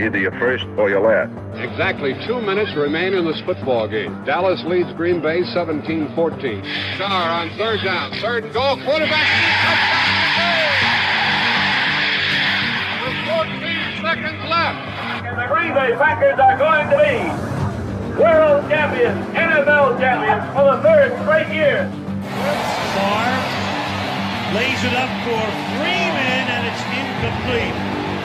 Either you're first or you're last. Exactly two minutes remain in this football game. Dallas leads Green Bay 17-14. Starr on third down. Third and goal. Quarterback. With 14 seconds left. And the Green Bay Packers are going to be world champions, NFL champions for the third straight year. Starr lays it up for Freeman, and it's incomplete.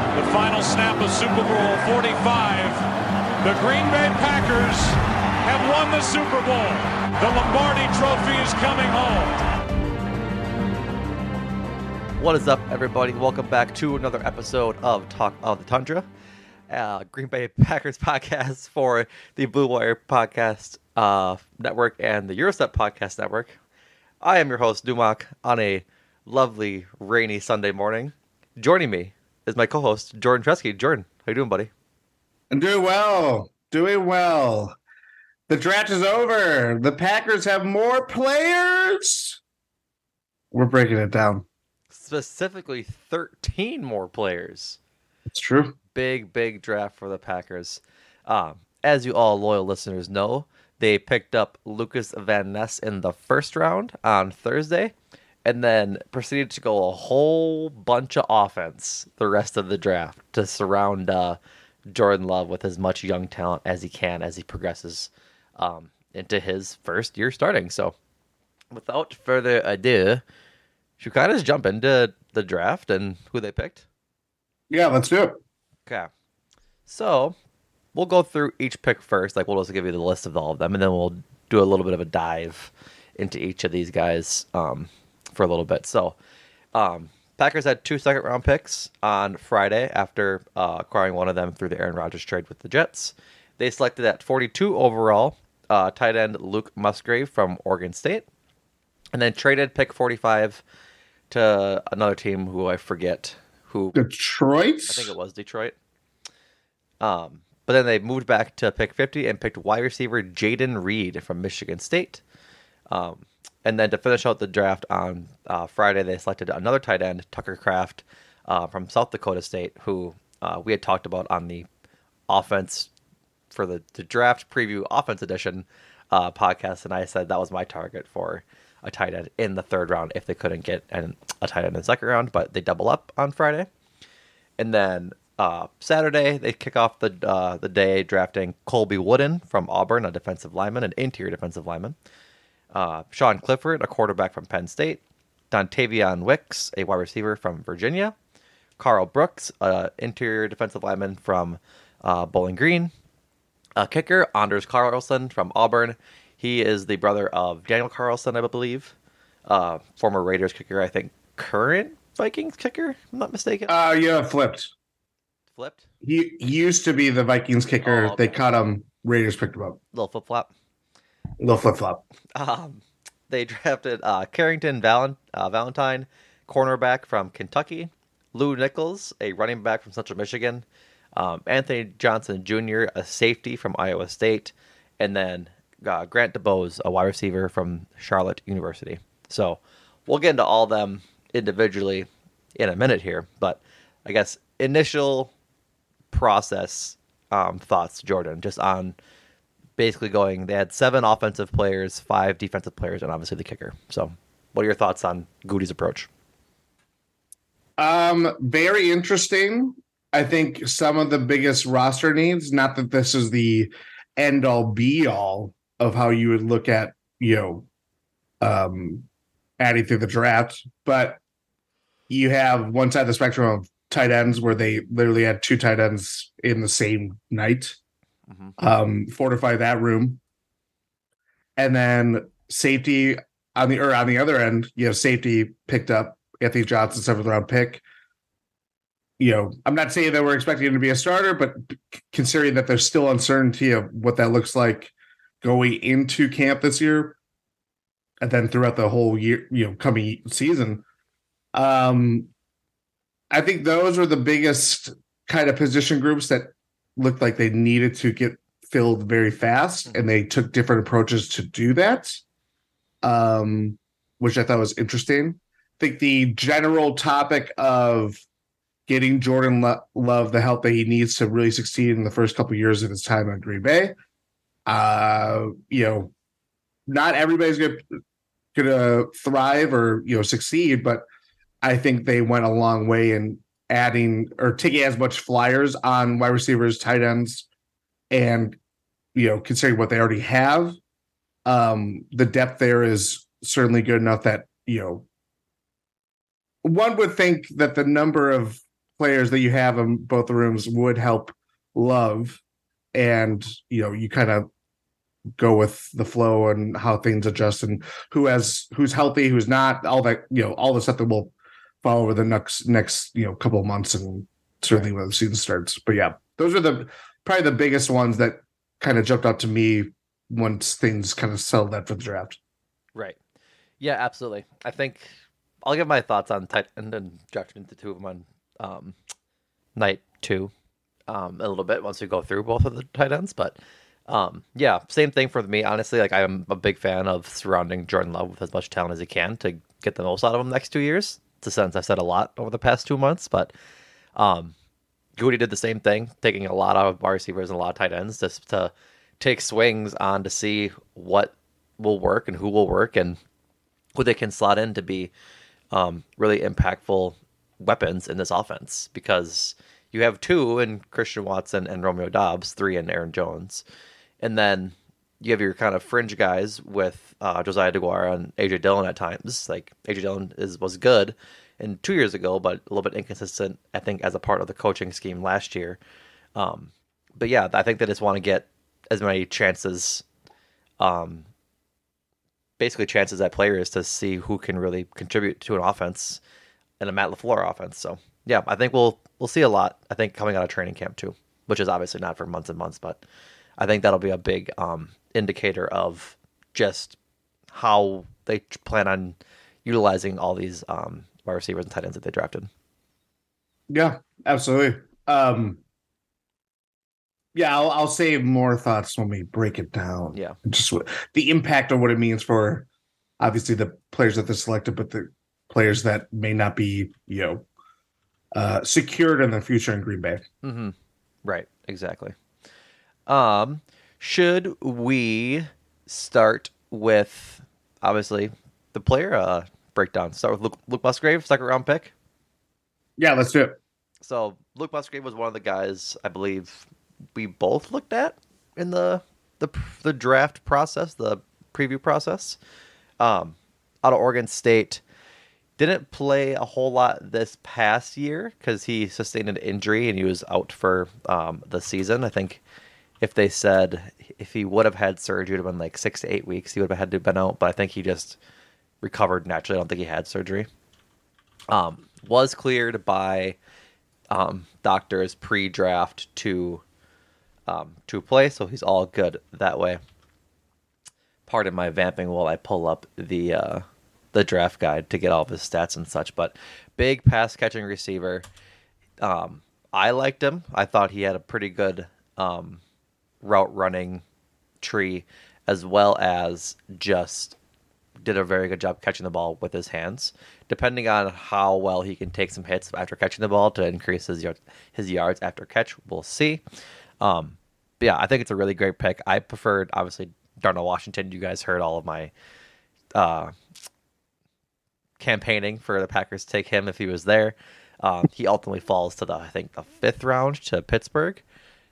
The final snap of Super Bowl 45. The Green Bay Packers have won the Super Bowl. The Lombardi Trophy is coming home. What is up, everybody? Welcome back to another episode of Talk of the Tundra, uh, Green Bay Packers podcast for the Blue Wire Podcast uh, Network and the Gyro Step Podcast Network. I am your host, Numac, on a lovely rainy Sunday morning. Joining me is my co-host Jordan Tresky. Jordan, how you doing, buddy? I'm doing well. Doing well. The draft is over. The Packers have more players. We're breaking it down. Specifically, 13 more players. It's true. Big, big draft for the Packers. Um, as you all loyal listeners know, they picked up Lucas Van Ness in the first round on Thursday and then proceeded to go a whole bunch of offense the rest of the draft to surround uh, Jordan Love with as much young talent as he can as he progresses um, into his first year starting. So, without further ado, should kind of just jump into the draft and who they picked? Yeah, let's do it. Okay. So, we'll go through each pick first. Like, we'll just give you the list of all of them, and then we'll do a little bit of a dive into each of these guys. Um, for a little bit. So, um, Packers had two second round picks on Friday after uh, acquiring one of them through the Aaron Rodgers trade with the Jets. They selected at 42 overall uh, tight end Luke Musgrave from Oregon State, and then traded pick 45 to another team who I forget who. Detroit. I think it was Detroit. Um, but then they moved back to pick 50 and picked wide receiver Jayden Reed from Michigan State. Um, and then to finish out the draft on uh, Friday, they selected another tight end, Tucker Kraft uh, from South Dakota State, who uh, we had talked about on the offense for the, the draft preview offense edition uh, podcast, and I said that was my target for a tight end in the third round if they couldn't get an, a tight end in the second round, but they double up on Friday, and then uh, Saturday they kick off the uh, the day drafting Colby Wooden from Auburn, a defensive lineman, an interior defensive lineman uh, Sean Clifford, a quarterback from Penn State, Dontayvion Wicks, a wide receiver from Virginia, Karl Brooks, an interior defensive lineman from uh, Bowling Green, a kicker, Anders Carlson from Auburn. He is the brother of Daniel Carlson, I believe, uh, former Raiders kicker, I think, current Vikings kicker, I'm not mistaken. Uh, yeah, flipped. flipped. He, he used to be the Vikings kicker. Oh, okay. They cut him. Raiders picked him up. Little flip flop. Little flip flop. Um, they drafted uh, Carrington Valen- uh, Valentine, cornerback from Kentucky, Lew Nichols, a running back from Central Michigan, um, Anthony Johnson Jr., a safety from Iowa State, and then uh, Grant DuBose, a wide receiver from Charlotte University. So we'll get into all them individually in a minute here, but I guess initial process um, thoughts, Jordan, just on basically going. They had seven offensive players, five defensive players, and obviously the kicker. So, what are your thoughts on Goody's approach? Um, very interesting. I think some of the biggest roster needs, not that this is the end all be all of how you would look at, you know, um adding through the draft, but you have one side of the spectrum of tight ends where they literally had two tight ends in the same night. Um, fortify that room. And then safety on the or on the other end, you have safety picked up Anthony Johnson, seventh round pick. You know, I'm not saying that we're expecting him to be a starter, but considering that there's still uncertainty of what that looks like going into camp this year, and then throughout the whole year, you know, coming season, um, I think those are the biggest kind of position groups that looked like they needed to get filled very fast, and they took different approaches to do that, um, which I thought was interesting. I think the general topic of getting Jordan Lo- Love the help that he needs to really succeed in the first couple years of his time in Green Bay. Uh, you know, not everybody's gonna gonna thrive or you know succeed, but I think they went a long way in adding or taking as much flyers on wide receivers, tight ends, and you know, considering what they already have, um, the depth there is certainly good enough that you know one would think that the number of players that you have in both rooms would help love and you know you kind of go with the flow and how things adjust and who has who's healthy who's not all that you know all the stuff that will follow over the next next you know couple of months and certainly when the season starts but yeah those are the probably the biggest ones that kind of jumped out to me once things kind of settled out for the draft Right. Yeah, absolutely. I think I'll give my thoughts on tight end and drafting into two of them on um, night two um, a little bit once we go through both of the tight ends. But um, yeah, same thing for me. Honestly, like I'm a big fan of surrounding Jordan Love with as much talent as he can to get the most out of him next two years. It's a sentence I've said a lot over the past two months, but um, Goody did the same thing, taking a lot of wide receivers and a lot of tight ends just to take swings on to see what will work and who will work and who they can slot in to be um, really impactful weapons in this offense because you have two in Christian Watson and Romeo Doubs, three in Aaron Jones, and then you have your kind of fringe guys with uh, Josiah DeGuara and AJ Dillon at times. Like AJ Dillon is was good in two years ago, but a little bit inconsistent. I think as a part of the coaching scheme last year. Um, but yeah, I think they just want to get as many chances um, basically chances at players to see who can really contribute to an offense and a Matt LaFleur offense. So yeah, I think we'll we'll see a lot. I think coming out of training camp too, which is obviously not for months and months, but I think that'll be a big um, indicator of just how they plan on utilizing all these um, wide receivers and tight ends that they drafted. Yeah, absolutely. Um, yeah, I'll, I'll save more thoughts when we break it down. Yeah. just what, the impact of what it means for obviously the players that they selected, but the players that may not be, you know, uh, secured in the future in Green Bay. Mm-hmm. Right. Exactly. Um, should we start with obviously the player uh, breakdown? Start with Luke, Luke Musgrave, second round pick. Yeah, let's do it. So Luke Musgrave was one of the guys I believe we both looked at in the the the draft process, the preview process. Um, out of Oregon State, didn't play a whole lot this past year because he sustained an injury and he was out for um, the season. I think if they said if he would have had surgery, it would have been like six to eight weeks. He would have had to have been out, but I think he just recovered naturally. I don't think he had surgery. Um, was cleared by um, doctors pre-draft to um, to play, so he's all good that way. Pardon my vamping while I pull up the uh, the draft guide to get all of his stats and such. But big pass catching receiver. Um, I liked him. I thought he had a pretty good um, route running tree, as well as just did a very good job catching the ball with his hands. Depending on how well he can take some hits after catching the ball to increase his yards, his yards after catch, we'll see. Um, but yeah, I think it's a really great pick. I preferred obviously Darnell Washington. You guys heard all of my uh, campaigning for the Packers to take him if he was there. Um, he ultimately falls to the I think the fifth round to Pittsburgh.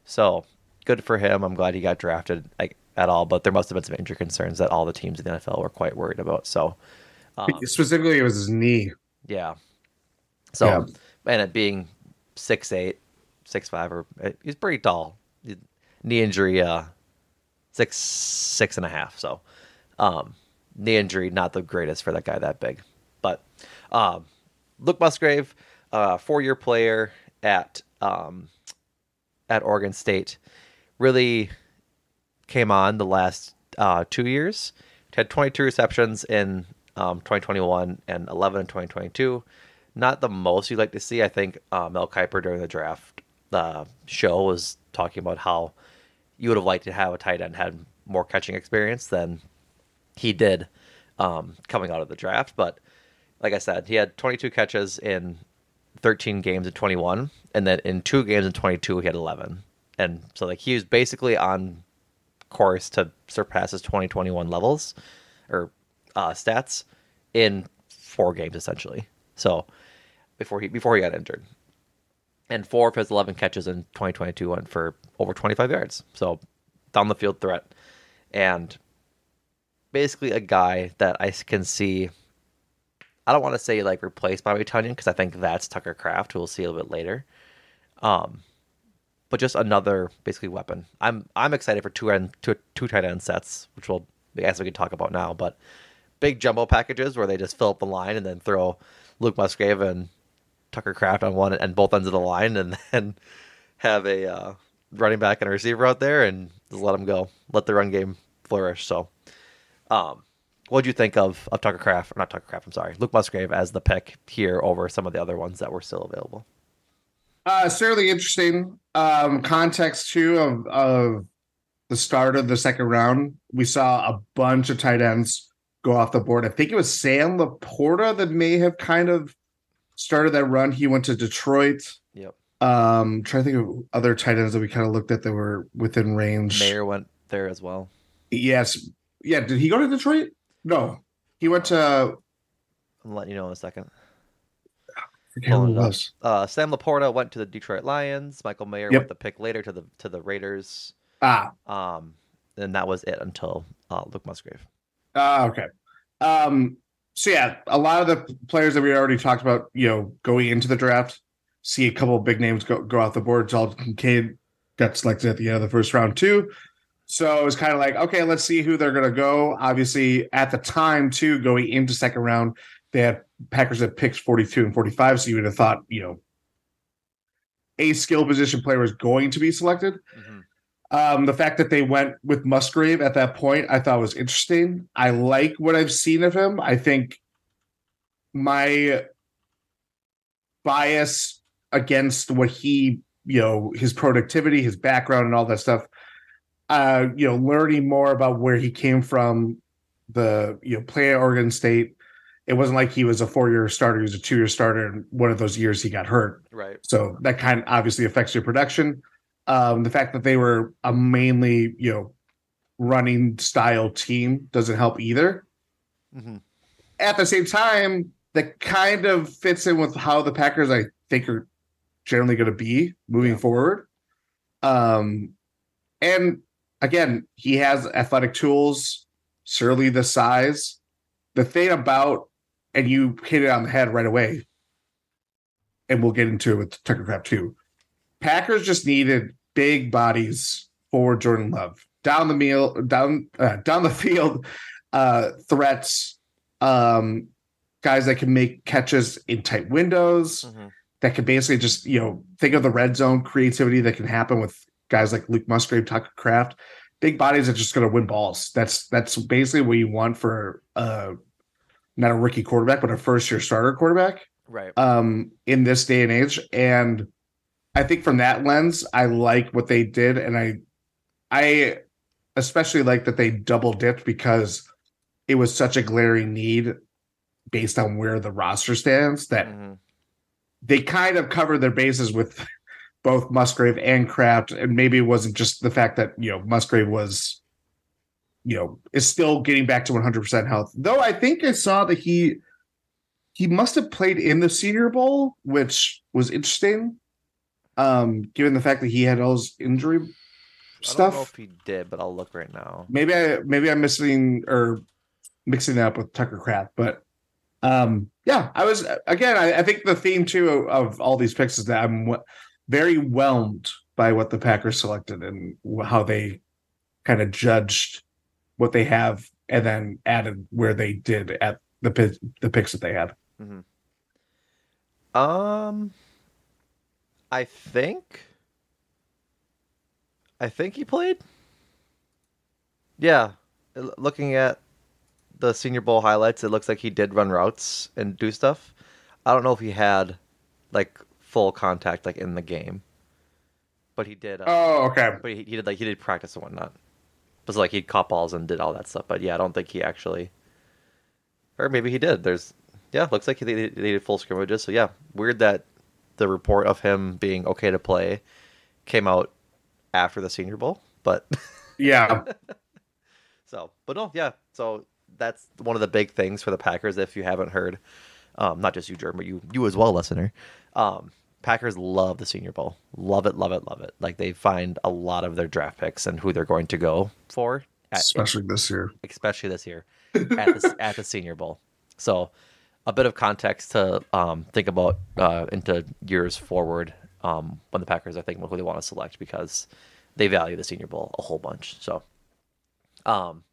So good for him. I'm glad he got drafted like, at all. But there must have been some injury concerns that all the teams in the NFL were quite worried about. So um, specifically, it was his knee. Yeah. So yeah. and it being six eight, six five, or he's pretty tall. Knee injury, uh, six six and a half. So um, knee injury, not the greatest for that guy that big. But um, Luke Musgrave, uh, four year player at um, at Oregon State, really came on the last uh, two years. Had 22 receptions in um, 2021 and 11 in 2022. Not the most you'd like to see. I think uh, Mel Kiper during the draft uh, show was talking about how you would have liked to have a tight end had more catching experience than he did um, coming out of the draft. But like I said, he had 22 catches in 13 games in 21, and then in two games in 22 he had 11. And so like he was basically on course to surpass his 2021 levels or uh, stats in four games essentially. So before he before he got injured, and four of his 11 catches in 2022 went for over 25 yards. So down the field threat, and basically a guy that I can see I don't want to say like replaced Bobby Tonyan because I think that's Tucker Kraft, who we'll see a little bit later. Um, but just another basically weapon. I'm I'm excited for two end two two tight end sets, which we'll I guess we can talk about now. But big jumbo packages where they just fill up the line and then throw Luke Musgrave and Tucker Kraft on one and both ends of the line, and then have a uh, running back and a receiver out there and just let them go, let the run game flourish. So, um, what do you think of of Tucker Kraft? Or not Tucker Kraft. I'm sorry, Luke Musgrave as the pick here over some of the other ones that were still available. Uh, certainly interesting. Um, context too of of the start of the second round, we saw a bunch of tight ends go off the board. I think it was Sam LaPorta that may have kind of started that run. He went to Detroit. Yep. Um, trying to think of other tight ends that we kind of looked at that were within range. Mayer went there as well. Yes. Yeah. Did he go to Detroit? No, he went to. I'm letting you know in a second. Forget who was. Uh, Sam LaPorta went to the Detroit Lions. Michael Mayer Yep. went the pick later to the to the Raiders. Ah, Um, and that was it until uh, Luke Musgrave. ah, okay. Um, so yeah, a lot of the players that we already talked about, you know, going into the draft, see a couple of big names go go off the board. Dalton Kincaid got selected at the end of the first round too. So it was kind of like, okay, let's see who they're gonna go. Obviously, at the time too, going into second round, they had Packers that picked 42 and 45. So you would have thought, you know, a skill position player was going to be selected. Um, the fact that they went with Musgrave at that point, I thought was interesting. I like what I've seen of him. I think my bias against what he, you know, his productivity, his background, and all that stuff. Uh, you know, learning more about where he came from, the you know, play at Oregon State. It wasn't like he was a four-year starter; he was a two-year starter, and one of those years he got hurt. Right. So that kind of obviously affects your production. Um, the fact that they were a mainly, you know, running style team doesn't help either. Mhm. At the same time, that kind of fits in with how the Packers, I think, are generally going to be moving forward. Um, and again, he has athletic tools, surely the size. The thing about, and you hit it on the head right away, and we'll get into it with Tucker Kraft too. Packers just needed big bodies for Jordan Love down the meal down uh, down the field uh threats um guys that can make catches in tight windows that can basically just you know think of the red zone creativity that can happen with guys like Luke Musgrave, Tucker Kraft. big bodies are just going to win balls. That's that's basically what you want for uh not a rookie quarterback, but a first year starter quarterback. Right. Um, in this day and age, and I think from that lens, I like what they did, and I, I especially like that they double dipped because it was such a glaring need based on where the roster stands that Mm-hmm. they kind of covered their bases with both Musgrave and Kraft, and maybe it wasn't just the fact that you know Musgrave was, you know, is still getting back to 100 percent health. Though I think I saw that he he must have played in the Senior Bowl, which was interesting, um, given the fact that he had all his injury stuff. I don't know if he did, but I'll look right now. Maybe I maybe I'm missing or mixing it up with Tucker Kraft, but um, yeah, I was again. I, I think the theme too of, of all these picks is that I'm w- very whelmed by what the Packers selected and how they kind of judged what they have and then added where they did at the pi- the picks that they had. Um, I think, I think he played. Yeah, looking at the Senior Bowl highlights, it looks like he did run routes and do stuff. I don't know if he had like full contact like in the game, but he did. Uh, Oh, okay. But he, he did like he did practice and whatnot. But like he caught balls and did all that stuff. But yeah, I don't think he actually. Or maybe he did. There's yeah, looks like he, they, they did full scrimmages. So yeah, weird that the report of him being okay to play came out after the Senior Bowl. But Yeah, so, but no, yeah. So that's one of the big things for the Packers. If you haven't heard, um, not just you, Jordan, but you, you as well, listener. Um, Packers love the Senior Bowl. Love it, love it, love it. Like they find a lot of their draft picks and who they're going to go for, at, especially this year. especially this year at the, at the Senior Bowl. So, a bit of context to um, think about uh, into years forward um, when the Packers are thinking about who they want to select because they value the Senior Bowl a whole bunch. So, um,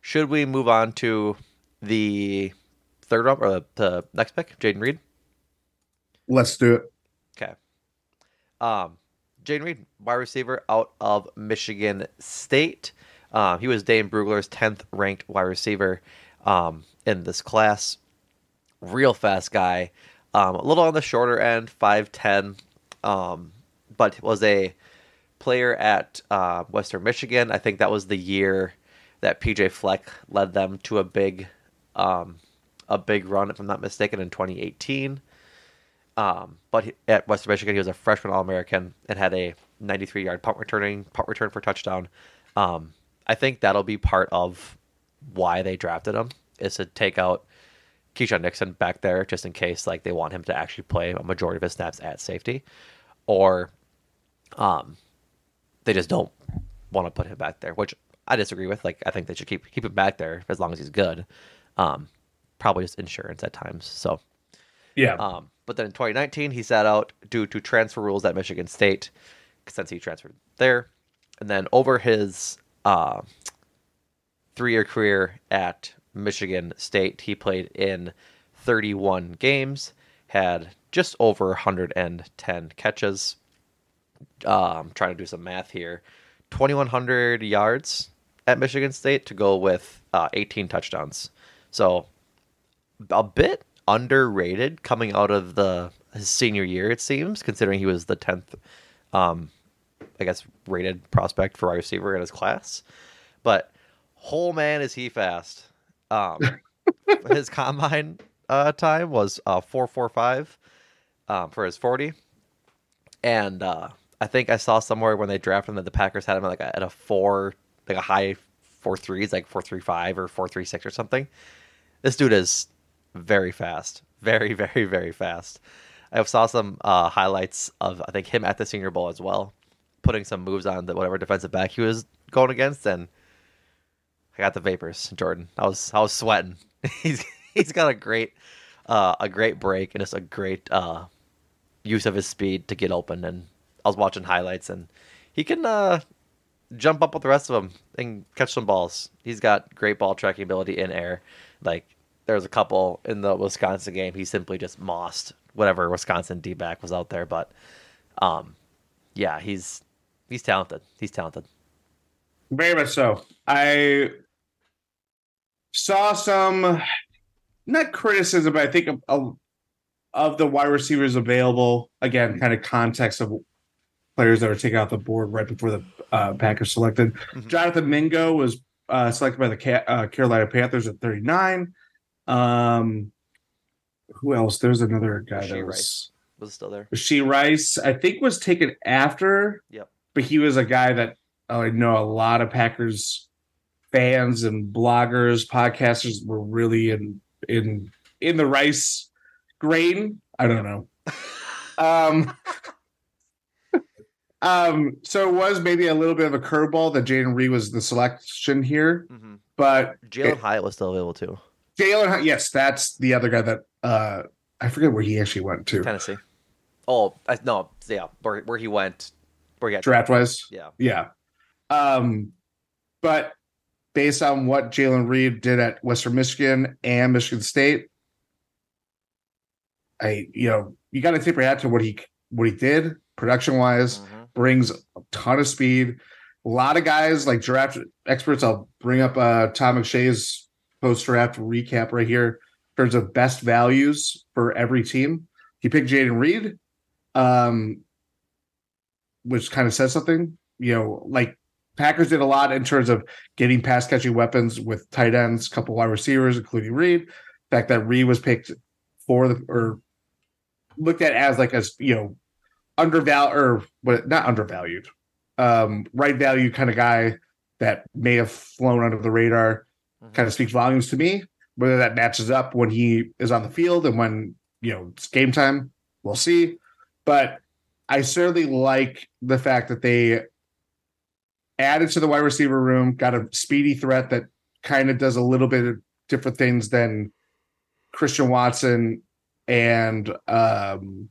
should we move on to the third round or the, the next pick, Jayden Reed? Let's do it. Okay. Um, Jayden Reed, wide receiver out of Michigan State. Um, he was Dane Brugler's 10th ranked wide receiver um, in this class. Real fast guy. Um, a little on the shorter end, 5'10, um, but was a player at uh, Western Michigan. I think that was the year that PJ Fleck led them to a big, um, a big run, if I'm not mistaken, in 2018. Um, but he, at Western Michigan, he was a freshman All American and had a 93 yard punt returning punt return for touchdown. Um, I think that'll be part of why they drafted him is to take out Keisean Nixon back there just in case like they want him to actually play a majority of his snaps at safety, or um, they just don't want to put him back there, which I disagree with. Like I think they should keep keep him back there as long as he's good. Um, probably just insurance at times. So. Yeah. Um, but then in 2019, he sat out due to transfer rules at Michigan State since he transferred there. And then over his uh, three year career at Michigan State, he played in 31 games, had just over 110 catches. Um, trying to do some math here 2,100 yards at Michigan State to go with uh, 18 touchdowns. So a bit underrated coming out of the his senior year, it seems, considering he was the tenth, um, I guess, rated prospect for wide receiver in his class. But whole man is he fast. Um, his combine uh, time was uh, four four five um, for his forty, and uh, I think I saw somewhere when they drafted him that the Packers had him at like a, at a four, like a high four threes, like four three five or four three six or something. This dude is very fast, very very very fast. I saw some uh, highlights of I think him at the Senior Bowl as well, putting some moves on the whatever defensive back he was going against, and I got the vapors, Jordan. I was I was sweating. he's he's got a great uh, a great break and just a great uh, use of his speed to get open. And I was watching highlights, and he can uh, jump up with the rest of them and catch some balls. He's got great ball tracking ability in air. Like there was a couple in the Wisconsin game, he simply just mossed whatever Wisconsin D back was out there. But um, yeah, he's he's talented. He's talented. Very much so. I saw some not criticism, but I think of, of, of the wide receivers available. Again, kind of context of players that were taken off the board right before the uh, Packers selected. Mm-hmm. Jonathan Mingo was uh, selected by the Ca- uh, Carolina Panthers at 39. Um, who else? There's another guy Rashee that Rice. was Was still there. She Rice. I think was taken after, Yep. but he was a guy that oh, I know a lot of Packers fans and bloggers, podcasters were really in in in the Rice grain. I don't know. um. Um, so it was maybe a little bit of a curveball that Jayden Reed was the selection here, hmm but Jalin Hyatt was still available too. Jalen, yes, that's the other guy that uh I forget where he actually went to Tennessee. Oh I, no, yeah, where, where he went, where he got draft wise. Yeah, Yeah. Um, but based on what Jalen Reed did at Western Michigan and Michigan State, I you know you got to tip your hat to what he what he did production wise. Mhm. Brings a ton of speed. A lot of guys like draft experts. I'll bring up uh, Tom McShay's post draft recap right here in terms of best values for every team. He picked Jayden Reed, um, which kind of says something. You know, like Packers did a lot in terms of getting pass catching weapons with tight ends, a couple wide receivers, including Reed. The fact that Reed was picked for the or looked at as like as you know undervalued or but not undervalued, um, right value kind of guy that may have flown under the radar kind of speaks volumes to me. Whether that matches up when he is on the field and when you know it's game time, we'll see. But I certainly like the fact that they added to the wide receiver room, got a speedy threat that kind of does a little bit of different things than Christian Watson and um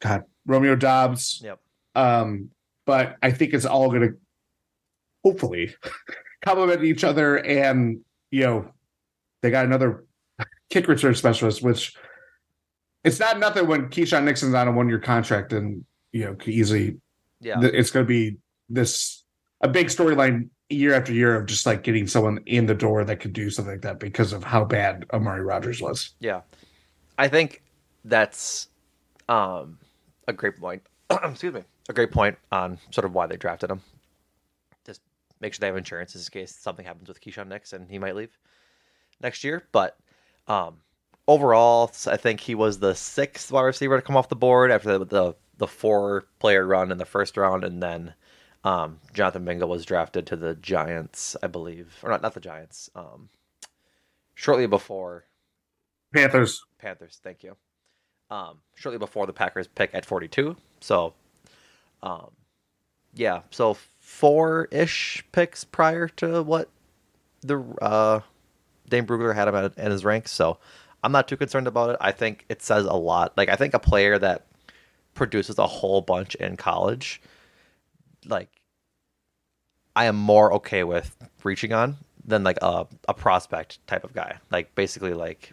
God Romeo Doubs. Yep. Um, but I think it's all gonna hopefully complement each other and you know they got another kick return specialist, which it's not nothing when Keisean Nixon's on a one year contract and you know could easily yeah. it's going to be this a big storyline year after year of just like getting someone in the door that could do something like that because of how bad Amari Rogers was. Yeah. I think that's um, a great point. Excuse me. A great point on sort of why they drafted him. Make sure they have insurance in case something happens with Keisean Nix and he might leave next year. But um, overall, I think he was the sixth wide receiver to come off the board after the the, the four player run in the first round, and then um, Jonathan Mingo was drafted to the Giants, I believe, or not not the Giants. Um, shortly before Panthers. Panthers. Thank you. Um, shortly before the Packers pick at 42. So, um, yeah. So four ish picks prior to what the uh, Dane Brugler had him at in his ranks. So I'm not too concerned about it. I think it says a lot. Like I think a player that produces a whole bunch in college, like I am more okay with reaching on than like a, a prospect type of guy. Like basically like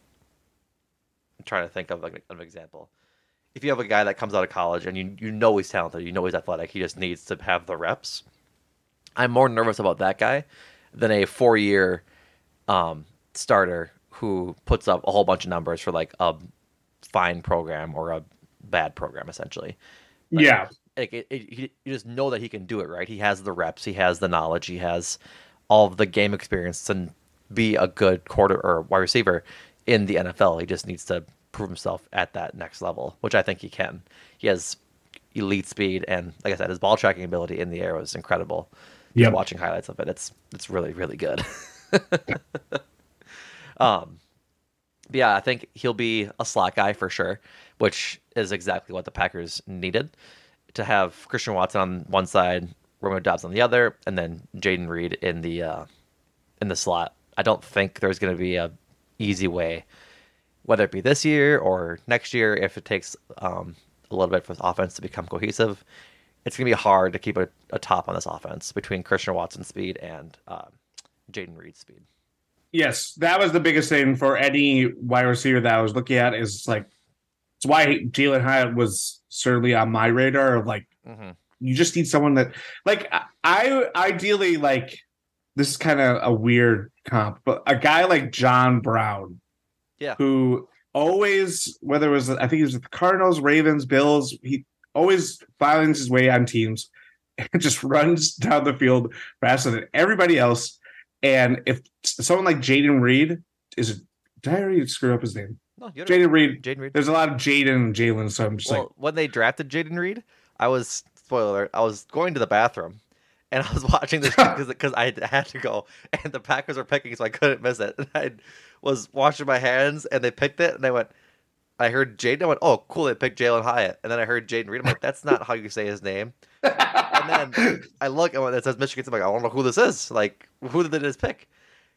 I'm trying to think of like an example. If you have a guy that comes out of college and you you know he's talented, you know he's athletic, he just needs to have the reps. I'm more nervous about that guy than a four year um, starter who puts up a whole bunch of numbers for like a fine program or a bad program essentially. Like, yeah. Like it, it, you just know that he can do it, right? He has the reps, he has the knowledge, he has all of the game experience to be a good quarter or wide receiver in the NFL. He just needs to prove himself at that next level, which I think he can. He has elite speed and, like I said, his ball tracking ability in the air was incredible. Yep. watching highlights of it, it's it's really really good. um, yeah, I think he'll be a slot guy for sure, which is exactly what the Packers needed to have Christian Watson on one side, Romeo Doubs on the other, and then Jayden Reed in the uh, in the slot. I don't think there's going to be a easy way, whether it be this year or next year, if it takes um, a little bit for the offense to become cohesive. It's going to be hard to keep a, a top on this offense between Christian Watson's speed and uh, Jayden Reed's speed. Yes, that was the biggest thing for any wide receiver that I was looking at is like It's why Jalin Hyatt was certainly on my radar of like hmm you just need someone that like I- I ideally like this is kind of a weird comp, but a guy like John Brown, Yeah. who always whether it was I think he was with the Cardinals, Ravens, Bills, he always finds his way on teams and just runs down the field faster than everybody else. And if someone like Jayden Reed is did I already screw up his name? No, Jayden Reed. Jayden Reed. There's a lot of Jaden and Jalen, so I'm just Well, like, when they drafted Jayden Reed, I was spoiler. alert, I was going to the bathroom, and I was watching this because I had to go, and the Packers were picking, so I couldn't miss it. And I was washing my hands, and they picked it, and I went. I heard Jaden. I went, "Oh, cool! They picked Jalin Hyatt." And then I heard Jayden Reed. I'm like, "That's not how you say his name." And then I look, and it says Michigan, I'm like, "I don't know who this is. Like, who did they just pick?"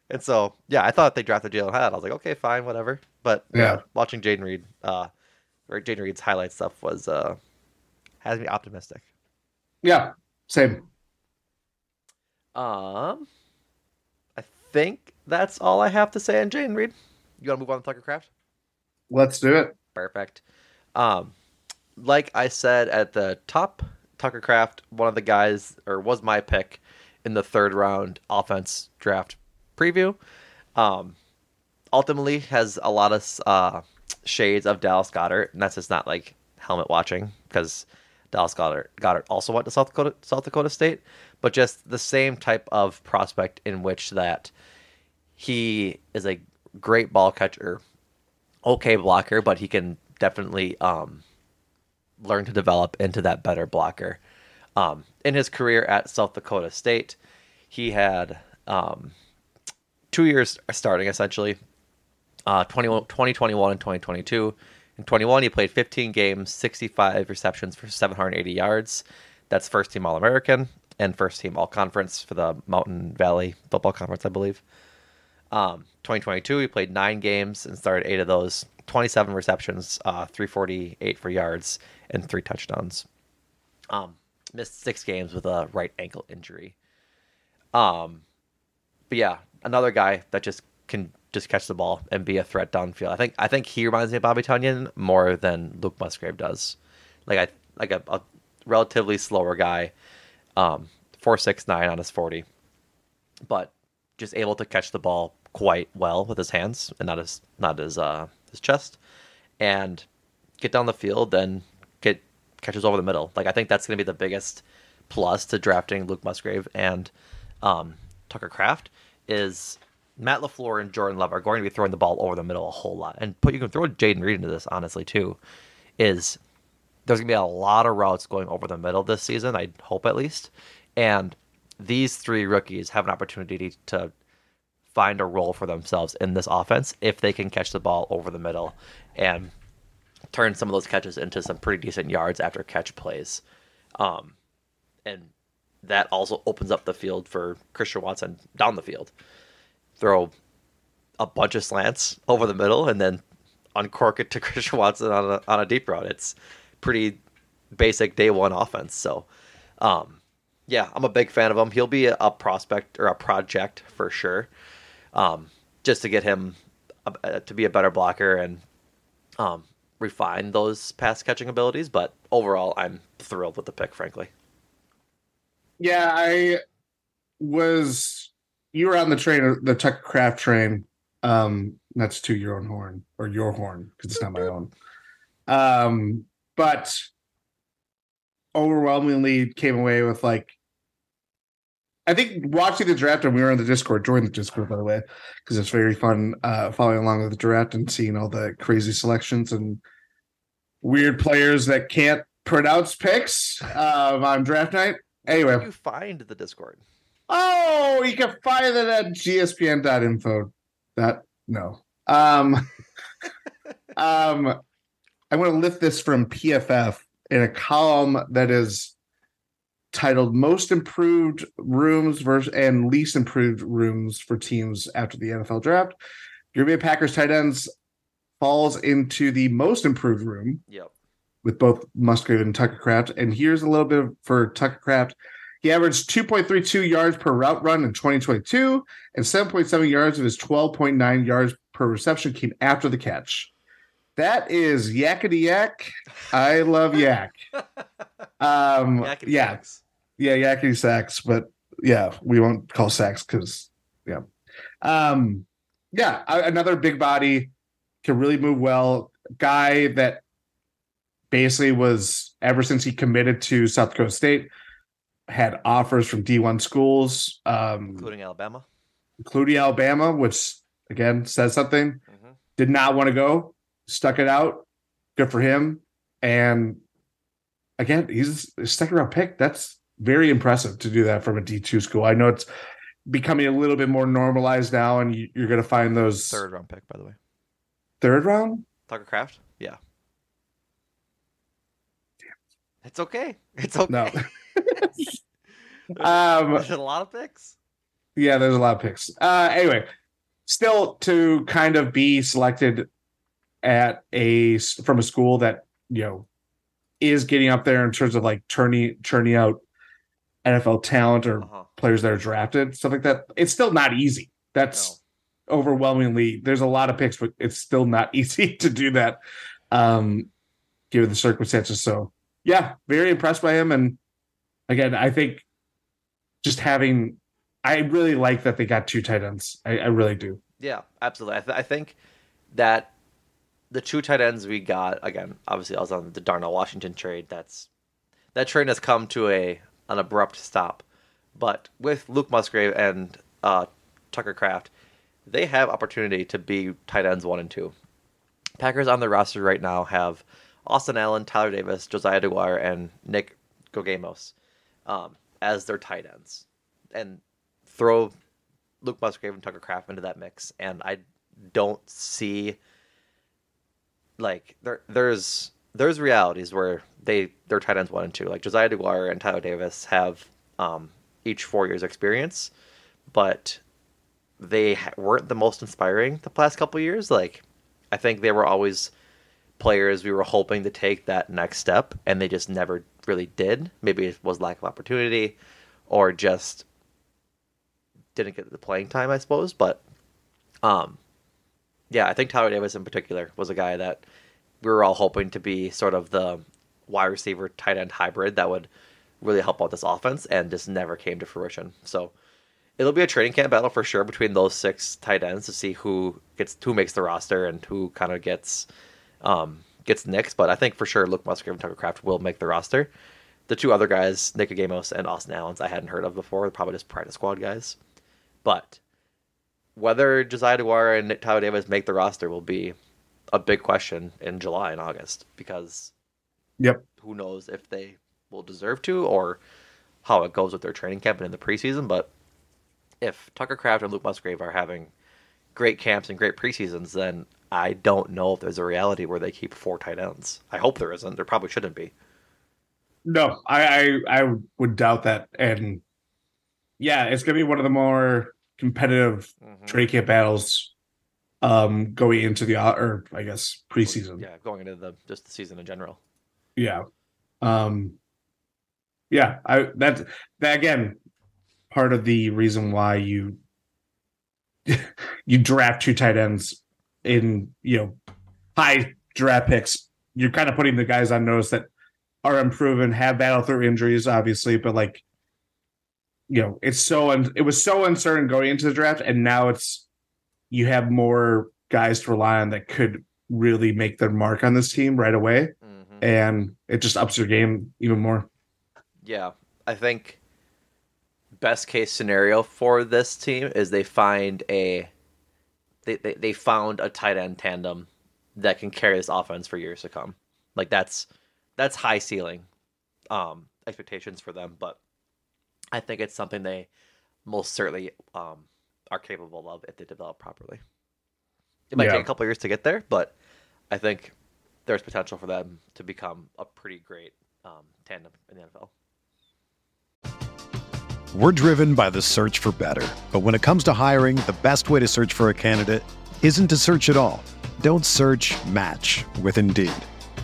And so, yeah, I thought they drafted Jalin Hyatt. I was like, "Okay, fine, whatever." But yeah, Yeah. watching Jayden Reed, uh, or Jayden Reed's highlight stuff was uh, has me optimistic. yeah, same. Um, I think that's all I have to say on Jayden Reed. You want to move on to Tucker Kraft? Let's do it. Perfect. Um, like I said at the top, Tucker Kraft, one of the guys, or was my pick in the third round offense draft preview. Um, ultimately has a lot of uh, shades of Dallas Goedert, and that's just not like helmet watching because Dallas Goedert Goedert also went to South Dakota South Dakota State, but just the same type of prospect in which that he is a great ball catcher, okay blocker, but he can definitely um, learn to develop into that better blocker. Um, in his career at South Dakota State, he had um, two years starting essentially, uh, 20, 2021 and 2022. In 21, he played 15 games, 65 receptions for 780 yards. That's first team All American and first team All Conference for the Mountain Valley Football Conference, I believe. Um, 2022, he played nine games and started eight of those. 27 receptions, uh, 348 for yards, and three touchdowns. Um, missed six games with a right ankle injury. Um, but yeah, another guy that just can just catch the ball and be a threat downfield. I think I think he reminds me of Bobby Tonyan more than Luke Musgrave does. Like I like a, a relatively slower guy, um, four six nine on his forty, but just able to catch the ball quite well with his hands and not his not his uh his chest, and get down the field and get catches over the middle. Like I think that's going to be the biggest plus to drafting Luke Musgrave and um, Tucker Kraft is Matt Lafleur and Jordan Love are going to be throwing the ball over the middle a whole lot. And put you can throw Jayden Reed into this honestly too. Is there's gonna be a lot of routes going over the middle this season. I hope at least, and these three rookies have an opportunity to find a role for themselves in this offense if they can catch the ball over the middle and turn some of those catches into some pretty decent yards after catch plays. Um, and that also opens up the field for Christian Watson down the field. Throw a bunch of slants over the middle and then uncork it to Christian Watson on a, on a deep route. It's pretty basic day one offense. So, um, yeah, I'm a big fan of him. He'll be a, a prospect or a project for sure. Um, just to get him uh, to be a better blocker and um, refine those pass catching abilities. But overall, I'm thrilled with the pick, frankly. Yeah, I was. You were on the train, the Tucker Kraft train. Um, that's to your own horn or your horn because it's not my own. Um, but overwhelmingly came away with like. I think watching the draft and we were on the Discord. Join the Discord by the way, because it's very fun uh, following along with the draft and seeing all the crazy selections and weird players that can't pronounce picks um, on draft night. Anyway, you find the Discord. Oh, you can find it at gspn.info. That no. Um um I want to lift this from PFF in a column that is titled Most Improved Rooms versus and Least Improved Rooms for Teams After the NFL Draft. Green Bay Packers tight ends falls into the most improved room Yep. with both Musgrave and Tucker Kraft. And here's a little bit of, for Tucker Kraft. He averaged 2.32 yards per route run in 2022, and 7.7 yards of his 12.9 yards per reception came after the catch. That is yakety yak. I love yak. Um, Yakety yeah, sacks. yeah, yakety sacks, but yeah, we won't call sacks because yeah, um, yeah, another big body can really move well. Guy that basically was ever since he committed to South Dakota State had offers from D1 schools, um, including Alabama. including Alabama, which again says something. Mhm. Did not want to go, stuck it out. Good for him. And again, he's a second round pick. That's very impressive to do that from a D2 school. I know it's becoming a little bit more normalized now, and you, you're going to find those Third round pick, by the way. third round. Tucker Kraft? Yeah. It's okay. It's okay. No. um, There's a lot of picks. Yeah, there's a lot of picks. Uh, anyway, still to kind of be selected at a from a school that you know is getting up there in terms of like turning turning out NFL talent or Uh-huh. players that are drafted, stuff like that. It's still not easy. That's overwhelmingly there's a lot of picks, but it's still not easy to do that, um, given the circumstances. So yeah, very impressed by him. And again, I think just having I really like that they got two tight ends. I, I really do. Yeah, absolutely. I, th- I think that the two tight ends we got again, obviously, I was on the Darnell Washington trade. That's that trade has come to a an abrupt stop. But with Luke Musgrave and uh, Tucker Kraft, they have opportunity to be tight ends one and two. Packers on their roster right now have Austin Allen, Tyler Davis, Josiah Deguara, and Nick Guggemos um, as their tight ends, and throw Luke Musgrave and Tucker Kraft into that mix, and I don't see like there there's there's realities where they their tight ends one and two, like Josiah Deguara and Tyler Davis have um, each four years experience, but they weren't the most inspiring the past couple years. Like I think they were always players we were hoping to take that next step, and they just never really did. Maybe it was lack of opportunity, or just didn't get the playing time, I suppose. But um, yeah, I think Tyler Davis in particular was a guy that we were all hoping to be sort of the wide receiver tight end hybrid that would really help out this offense, and just never came to fruition. So it'll be a training camp battle for sure between those six tight ends to see who gets who makes the roster and who kind of gets um, gets nicks. But I think for sure Luke Musgrave and Tucker Kraft will make the roster. The two other guys, Nick Guggemos and Austin Allens, I hadn't heard of before. They're probably just practice squad guys. But whether Josiah Deguara and Nick Tyler Davis make the roster will be a big question in July and August because Yep. who knows if they will deserve to or how it goes with their training camp and in the preseason. But if Tucker Kraft and Luke Musgrave are having great camps and great preseasons, then I don't know if there's a reality where they keep four tight ends. I hope there isn't. There probably shouldn't be. No, I, I I would doubt that. And yeah, it's gonna be one of the more competitive Mhm. trade camp battles um going into the uh, or I guess preseason. Yeah, going into the just the season in general. Yeah. Um yeah, I that that again part of the reason why you you draft two tight ends in, you know, high draft picks. You're kind of putting the guys on notice that are unproven, have battled through injuries, obviously, but like you know, it's so un- it was so uncertain going into the draft, and now it's you have more guys to rely on that could really make their mark on this team right away Mm-hmm. and it just ups your game even more. Yeah, I think best case scenario for this team is they find a they, they, they found a tight end tandem that can carry this offense for years to come. Like that's that's high ceiling um expectations for them, but I think it's something they most certainly um are capable of if they develop properly. It might Yeah. take a couple years to get there, but I think there's potential for them to become a pretty great um, tandem in the NFL. We're driven by the search for better. But when it comes to hiring, the best way to search for a candidate isn't to search at all. Don't search match with Indeed.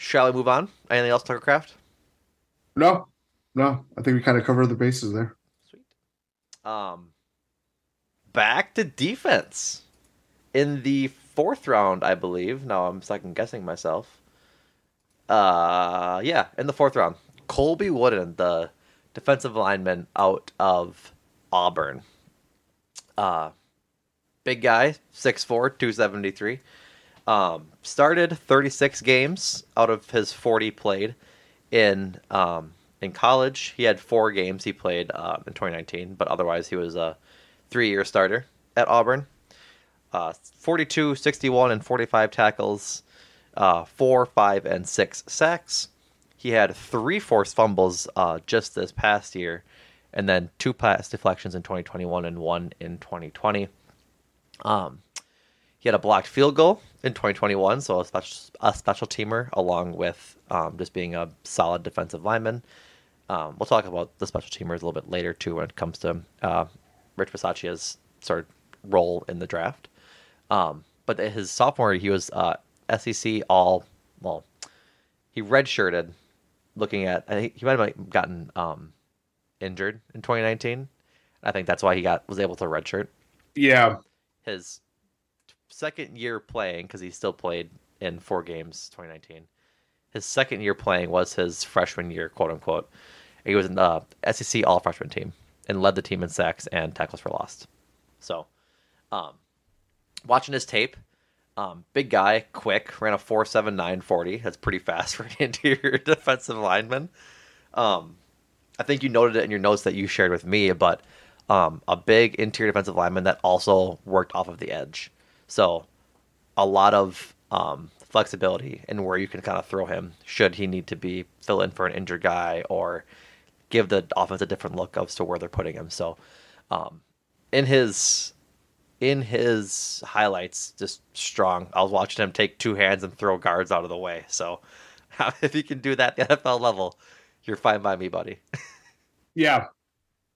Shall we move on? Anything else, Tucker Kraft? No, no. I think we kind of covered the bases there. Sweet. Um, back to defense in the fourth round, I believe. Now I'm second guessing myself. Uh, yeah, in the fourth round, Colby Wooden, the defensive lineman out of Auburn. Uh, big guy, 6'4", 273. Um, started 36 games out of his 40 played in um, in college. He had four games he played uh, in 2019, but otherwise he was a three-year starter at Auburn. Uh, 42, 61, and 45 tackles, uh, four, five, and six sacks. He had three forced fumbles uh, just this past year, and then two pass deflections in 2021 and one in 2020. Um, he had a blocked field goal in 2021, so a special, a special teamer along with um, just being a solid defensive lineman. Um, we'll talk about the special teamers a little bit later too when it comes to uh, Rich Bisaccia's sort of role in the draft. Um, but his sophomore, he was uh, SEC all well. He redshirted, looking at I think he might have gotten um, injured in 2019. I think that's why he got was able to redshirt. Yeah, his second year playing because he still played in four games 2019 his second year playing was his freshman year quote unquote. He was in the sec all freshman team and led the team in sacks and tackles for lost so um, watching his tape um, big guy quick ran a 479 40 that's pretty fast for an interior defensive lineman. Um, i think you noted it in your notes that you shared with me but um, a big interior defensive lineman that also worked off of the edge so a lot of um, flexibility in where you can kind of throw him should he need to be fill in for an injured guy or give the offense a different look as to where they're putting him. So um, in his in his highlights, just strong. I was watching him take two hands and throw guards out of the way. So if you can do that at the NFL level, you're fine by me, buddy. yeah.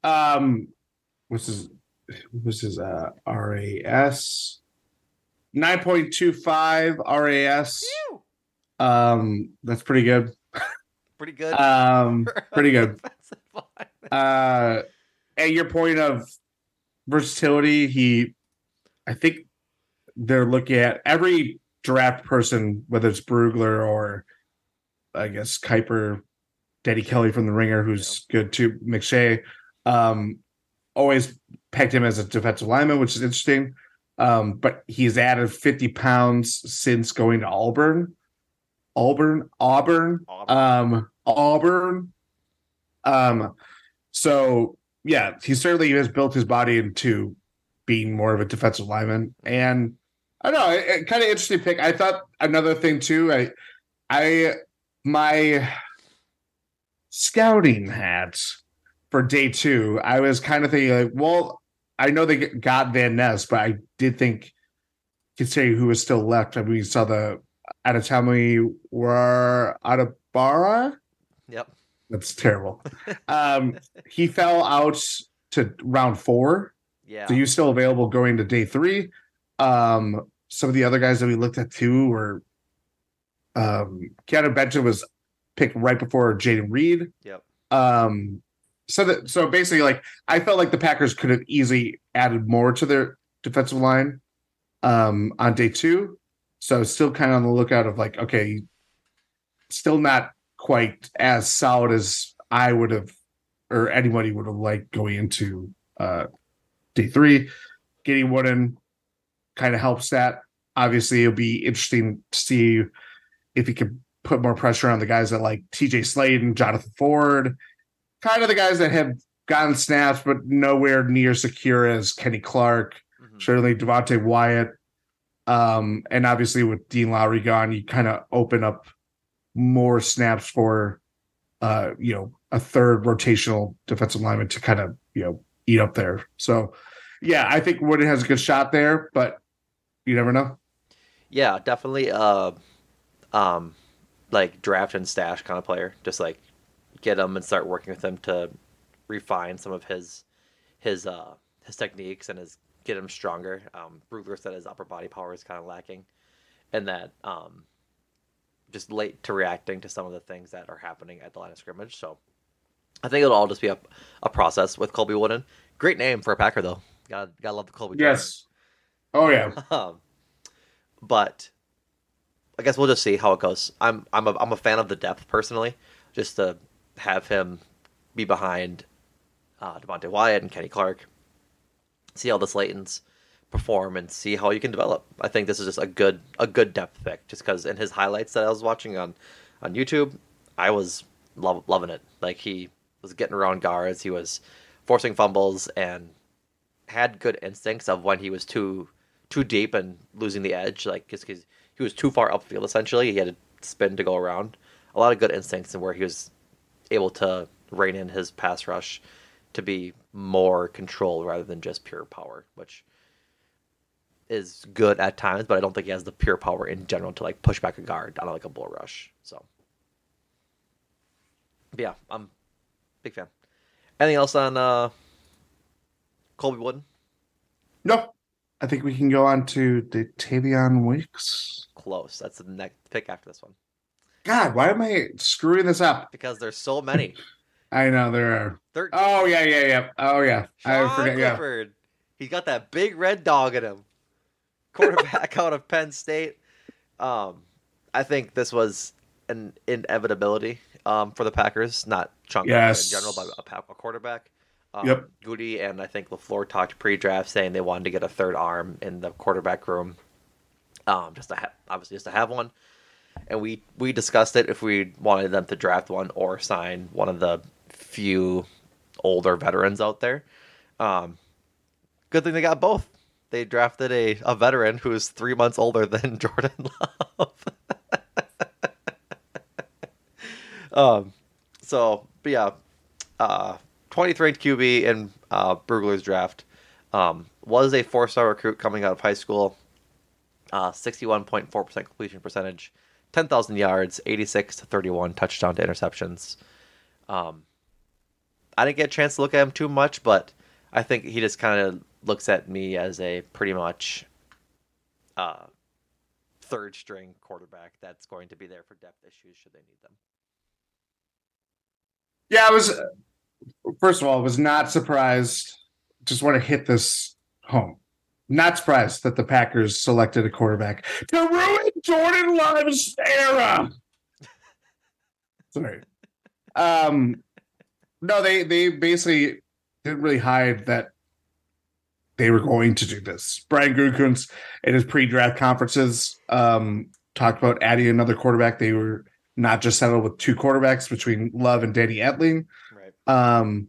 Um, what's his what's his uh RAS? 9.25 RAS. Um, that's pretty good. Pretty good. Um, pretty good. uh, at your point of versatility, he, I think they're looking at every draft person, whether it's Brugler or I guess Kiper, Danny Kelly from the Ringer, who's good too, McShay, um, always pegged him as a defensive lineman, which is interesting. Um, but he's added 50 pounds since going to Auburn. Auburn, Auburn, Auburn. um, Auburn. Um, so yeah, he certainly has built his body into being more of a defensive lineman. And I don't know, it, it kind of interesting pick. I thought another thing too, I I my scouting hats for day two, I was kind of thinking like, well, I know they got Van Ness, but I did think considering who was still left. I mean, we saw the Adetomiwa were Adebawore. Yep. That's terrible. um, he fell out to round four. Yeah. So he was still available going to day three. Um, some of the other guys that we looked at too were um Keanu Benton was picked right before Jayden Reed. Yep. Um so that so basically like I felt like the Packers could have easily added more to their defensive line um on day two. So still kind of on the lookout of like, okay, still not quite as solid as I would have or anybody would have liked going into uh day three. Getting Wooden kind of helps that. Obviously, it'll be interesting to see if he can put more pressure on the guys that like TJ Slaton and Jonathan Ford, kind of the guys that have gotten snaps, but nowhere near secure as Kenny Clark, Mhm. certainly Devonte Wyatt. Um, and obviously with Dean Lowry gone, you kind of open up more snaps for uh, you know, a third rotational defensive lineman to kind of, you know, eat up there. So yeah, I think Wooden has a good shot there, but you never know. Yeah, definitely. Uh, um, like draft and stash kind of player. Just like get him and start working with him to refine some of his his uh his techniques and his get him stronger. Um, Brugler said his upper body power is kind of lacking, and that um, just late to reacting to some of the things that are happening at the line of scrimmage. So I think it'll all just be a, a process with Colby Wooden. Great name for a Packer though. Gotta gotta love the Colby. Yes. Oh yeah. Um, but I guess we'll just see how it goes. I'm I'm a I'm a fan of the depth personally, just to have him be behind uh, Devonte Wyatt and Kenny Clark. See how the Slatons perform and see how you can develop. I think this is just a good a good depth pick. Just because in his highlights that I was watching on on YouTube, I was love, loving it. Like he was getting around guards, he was forcing fumbles, and had good instincts of when he was too too deep and losing the edge. Like because he was too far upfield. Essentially, he had to spin to go around. A lot of good instincts and where he was able to rein in his pass rush to be more controlled rather than just pure power, which is good at times, but I don't think he has the pure power in general to like push back a guard on like a bull rush. So, but yeah, I'm a big fan. Anything else on uh, Colby Wooden? No. I think we can go on to the Tavion Weeks. Close. That's the next pick after this one God, why am I screwing this up? because there's so many. I know there are. 13. Oh yeah, yeah, yeah. Oh yeah. I Sean forget. Yeah. Clifford. He's got that big red dog in him. Quarterback out of Penn State. Um, I think this was an inevitability um, for the Packers, not Sean Clifford Yes. in general, but a, a quarterback. Um, Yep. Goody and I think LaFleur talked pre-draft saying they wanted to get a third arm in the quarterback room, um, just to ha- obviously just to have one. And we we discussed it if we wanted them to draft one or sign one of the few older veterans out there. Um, good thing they got both. They drafted a, a veteran who is three months older than Jordan Love. um, so, but yeah, uh, 23 ranked QB in uh, Brugler's draft. Um, was a four star recruit coming out of high school. Uh, 61.4% completion percentage, 10,000 yards, 86 to 31 touchdown to interceptions. Um, I didn't get a chance to look at him too much, but I think he just kind of looks at me as a pretty much uh, third string quarterback that's going to be there for depth issues should they need them. Yeah, I was. First of all, I was not surprised. Just want to hit this home. Not surprised that the Packers selected a quarterback to ruin Jordan Love's era. Sorry. Um, no, they they basically didn't really hide that they were going to do this. Brian Gutekunst in his pre-draft conferences um, talked about adding another quarterback. They were not just settled with two quarterbacks between Love and Danny Etling. Right. Um,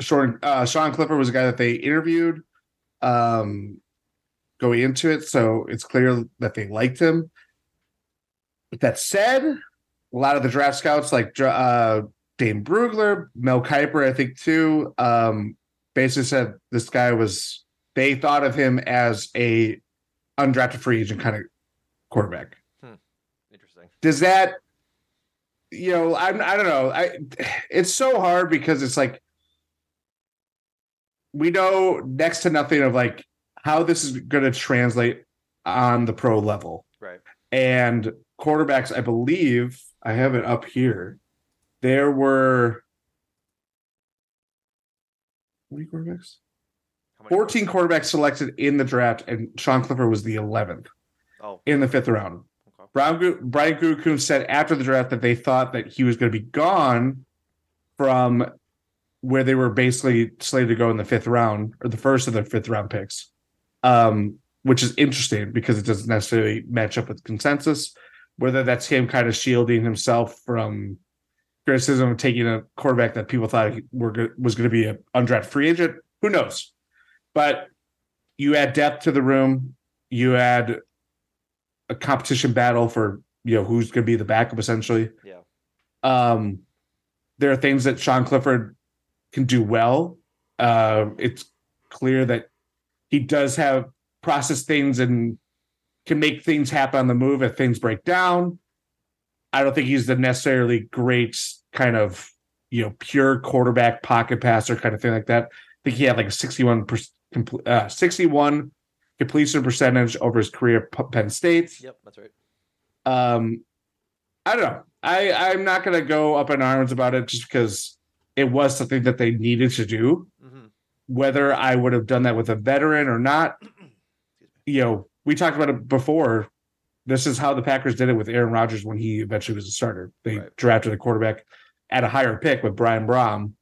Sean, uh, Sean Clifford was a guy that they interviewed um, going into it, so it's clear that they liked him. With that said, a lot of the draft scouts, like uh, Dane Brugler, Mel Kiper, I think too, um, basically said this guy was. They thought of him as a undrafted free agent kind of quarterback. Interesting. Does that, you know, I'm I don't know. I it's so hard because it's like we know next to nothing of like how this is going to translate on the pro level. Right. And quarterbacks, I believe, I have it up here. There were how many quarterbacks? 14 quarterbacks selected in the draft, and Sean Clifford was the 11th Oh. in the fifth round. Brian, Brian said after the draft that they thought that he was going to be gone from where they were basically slated to go in the fifth round or the first of their fifth round picks, um, which is interesting because it doesn't necessarily match up with consensus. Whether that's him kind of shielding himself from criticism of taking a quarterback that people thought were was going to be an undrafted free agent, who knows? But you add depth to the room. You add a competition battle for you know who's going to be the backup essentially. Yeah. Um, there are things that Sean Clifford can do well. Uh, it's clear that he does have process things and can make things happen on the move if things break down. I don't think he's the necessarily great kind of you know pure quarterback pocket passer kind of thing like that. I think he had like a sixty-one per, uh, sixty-one completion percentage over his career at Penn State. Yep, that's right. Um, I don't know. I I'm not gonna go up in arms about it just because it was something that they needed to do. Mhm. Whether I would have done that with a veteran or not, you know, we talked about it before. This is how the Packers did it with Aaron Rodgers when he eventually was a starter. They Right. drafted a quarterback at a higher pick with Brian Brohm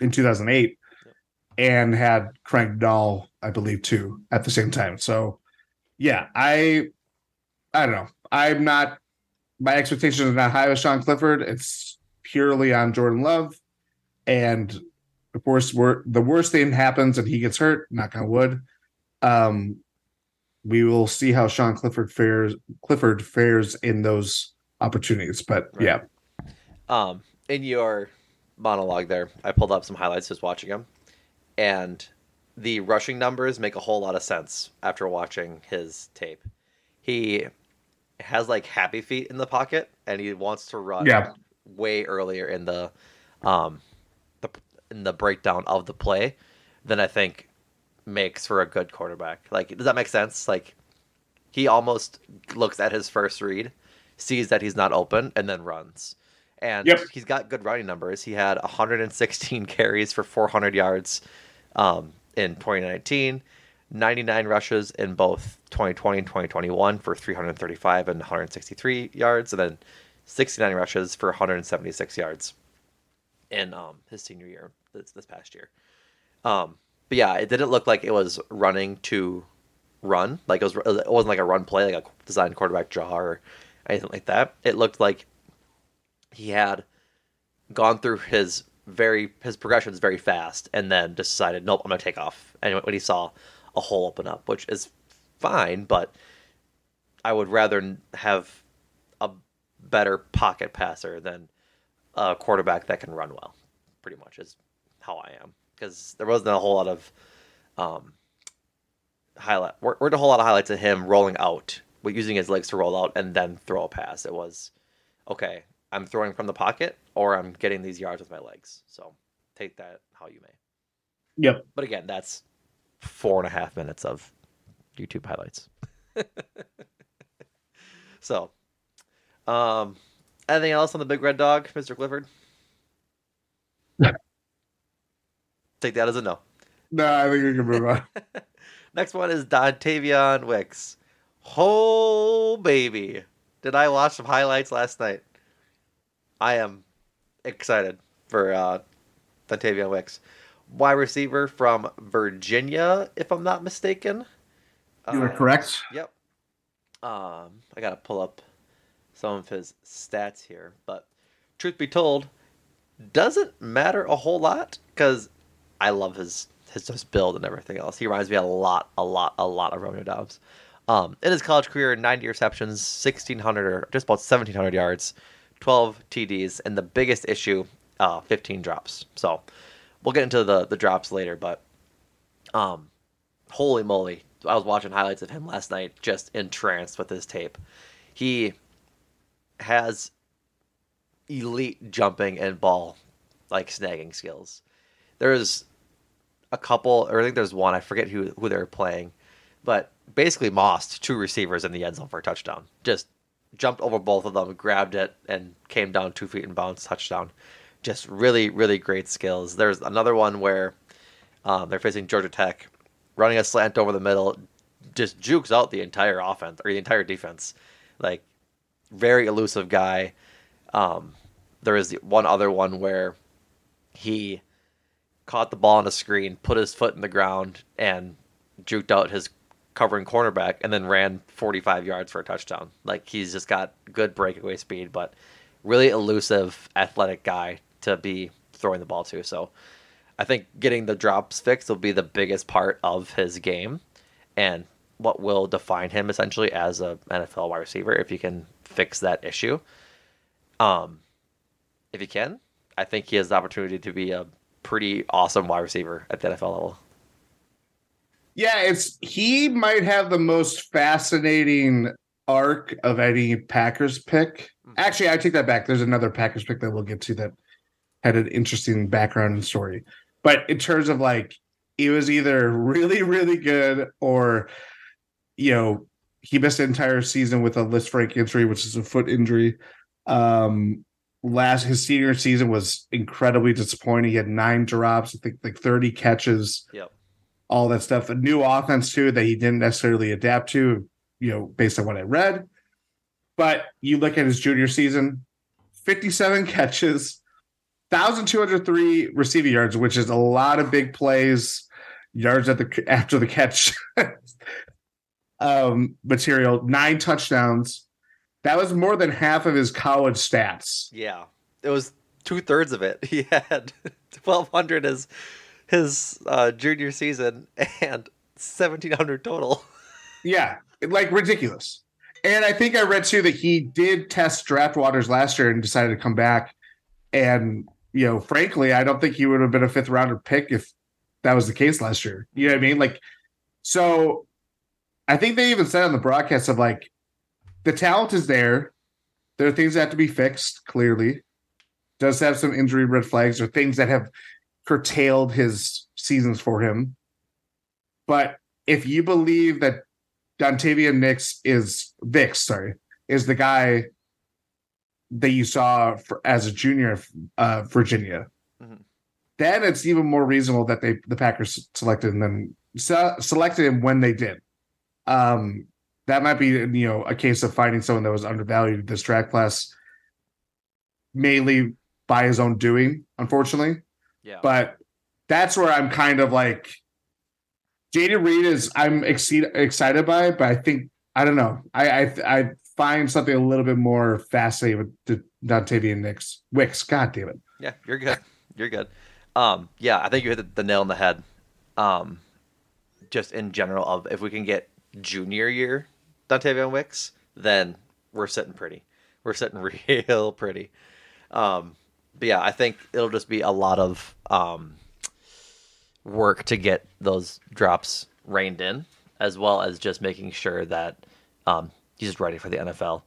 in 2008 and had Craig Dahl, I believe, too, at the same time. So, yeah, I, I don't know. I'm not. My expectations are not high with Sean Clifford. It's purely on Jordan Love, and of course, we're, the worst thing happens and he gets hurt. Knock on wood. Um, we will see how Sean Clifford fares. Clifford fares in those opportunities, but yeah, Um, in your monologue there, I pulled up some highlights just watching him, and the rushing numbers make a whole lot of sense after watching his tape. He has like happy feet in the pocket, and he wants to run Yeah. way earlier in the um the in the breakdown of the play than I think makes for a good quarterback. Like, does that make sense? Like, he almost looks at his first read, sees that he's not open, and then runs. And Yep. he's got good running numbers. He had 116 carries for 400 yards um, in 2019, 99 rushes in both 2020 and 2021 for 335 and 163 yards, and then 69 rushes for 176 yards in um, his senior year this, this past year. Um, but yeah, it didn't look like it was running to run. Like it was, it wasn't like a run play, like a designed quarterback draw or anything like that. It looked like he had gone through his very his progressions very fast, and then decided, nope, I'm gonna take off. And when he saw a hole open up, which is fine, but I would rather have a better pocket passer than a quarterback that can run well. Pretty much is how I am because there wasn't a whole lot of um, highlight. We're, weren't a whole lot of highlights of him rolling out, using his legs to roll out and then throw a pass. It was okay. I'm throwing from the pocket, or I'm getting these yards with my legs. So take that how you may. Yep. But again, that's four and a half minutes of YouTube highlights. so, um, anything else on the big red dog, Mr. Clifford? Take that as a no. no, I think we can move on. Next one is Dontayvion Wicks. Oh baby, did I watch some highlights last night? I am excited for uh, Dontayvion Wicks, wide receiver from Virginia, if I'm not mistaken. You are Uh, correct. Yep. Um, I gotta pull up some of his stats here, but truth be told, doesn't matter a whole lot because I love his his just build and everything else. He reminds me a lot, a lot, a lot of Romeo Doubs. Um, in his college career, 90 receptions, 1600 or just about 1700 yards, 12 TDs, and the biggest issue, uh, 15 drops. So we'll get into the the drops later, but um, holy moly, I was watching highlights of him last night, just entranced with his tape. He has elite jumping and ball like snagging skills. There's a couple, or I think there's one. I forget who who they were playing, but basically mossed two receivers in the end zone for a touchdown. Just jumped over both of them, grabbed it, and came down two feet and bounced touchdown. Just really, really great skills. There's another one where um, they're facing Georgia Tech, running a slant over the middle, just jukes out the entire offense or the entire defense. Like very elusive guy. Um, there is one other one where he caught the ball on a screen, put his foot in the ground, and juked out his covering cornerback, and then ran 45 yards for a touchdown. Like he's just got good breakaway speed, but really elusive, athletic guy to be throwing the ball to. So I think getting the drops fixed will be the biggest part of his game, and what will define him essentially as a NFL wide receiver if you can fix that issue. Um, if he can, I think he has the opportunity to be a pretty awesome wide receiver at the NFL level. Yeah, it's he might have the most fascinating arc of any Packers pick. Actually, I take that back. There's another Packers pick that we'll get to that had an interesting background and story. But in terms of like, it was either really, really good or, you know, he missed an entire season with a Lisfranc injury, which is a foot injury. Um, last his senior season was incredibly disappointing. He had nine drops, I think like 30 catches. Yep. All that stuff. A new offense too that he didn't necessarily adapt to, you know, based on what I read. But you look at his junior season, 57 catches, 1,203 receiving yards, which is a lot of big plays, yards at the after the catch um, material, nine touchdowns. That was more than half of his college stats. Yeah, it was two thirds of it. He had 1,200 as his uh, junior season and 1,700 total. Yeah, like ridiculous. And I think I read too that he did test draft waters last year and decided to come back. And you know, frankly, I don't think he would have been a fifth rounder pick if that was the case last year. You know what I mean? Like, so I think they even said on the broadcast of like the talent is there. There are things that have to be fixed, clearly. Does have some injury red flags or things that have curtailed his seasons for him. But if you believe that Dontayvion Nix is Vix, sorry, is the guy that you saw for, as a junior of uh, Virginia, mm-hmm. then it's even more reasonable that they the Packers selected them se- selected him when they did. Um, that might be you know a case of finding someone that was undervalued this draft class, mainly by his own doing, unfortunately. Yeah. But that's where I'm kind of like, Jayden Reed is I'm exceed, excited by, it, but I think I don't know. I I I find something a little bit more fascinating with the Dontayvion Nix Wicks. God damn it. Yeah, you're good. You're good. Um, yeah, I think you hit the, the nail on the head. Um, just in general of if we can get junior year Dontayvion Wicks, then we're sitting pretty. We're sitting real pretty. Um, but yeah, I think it'll just be a lot of um, work to get those drops reined in, as well as just making sure that um, he's just ready for the NFL.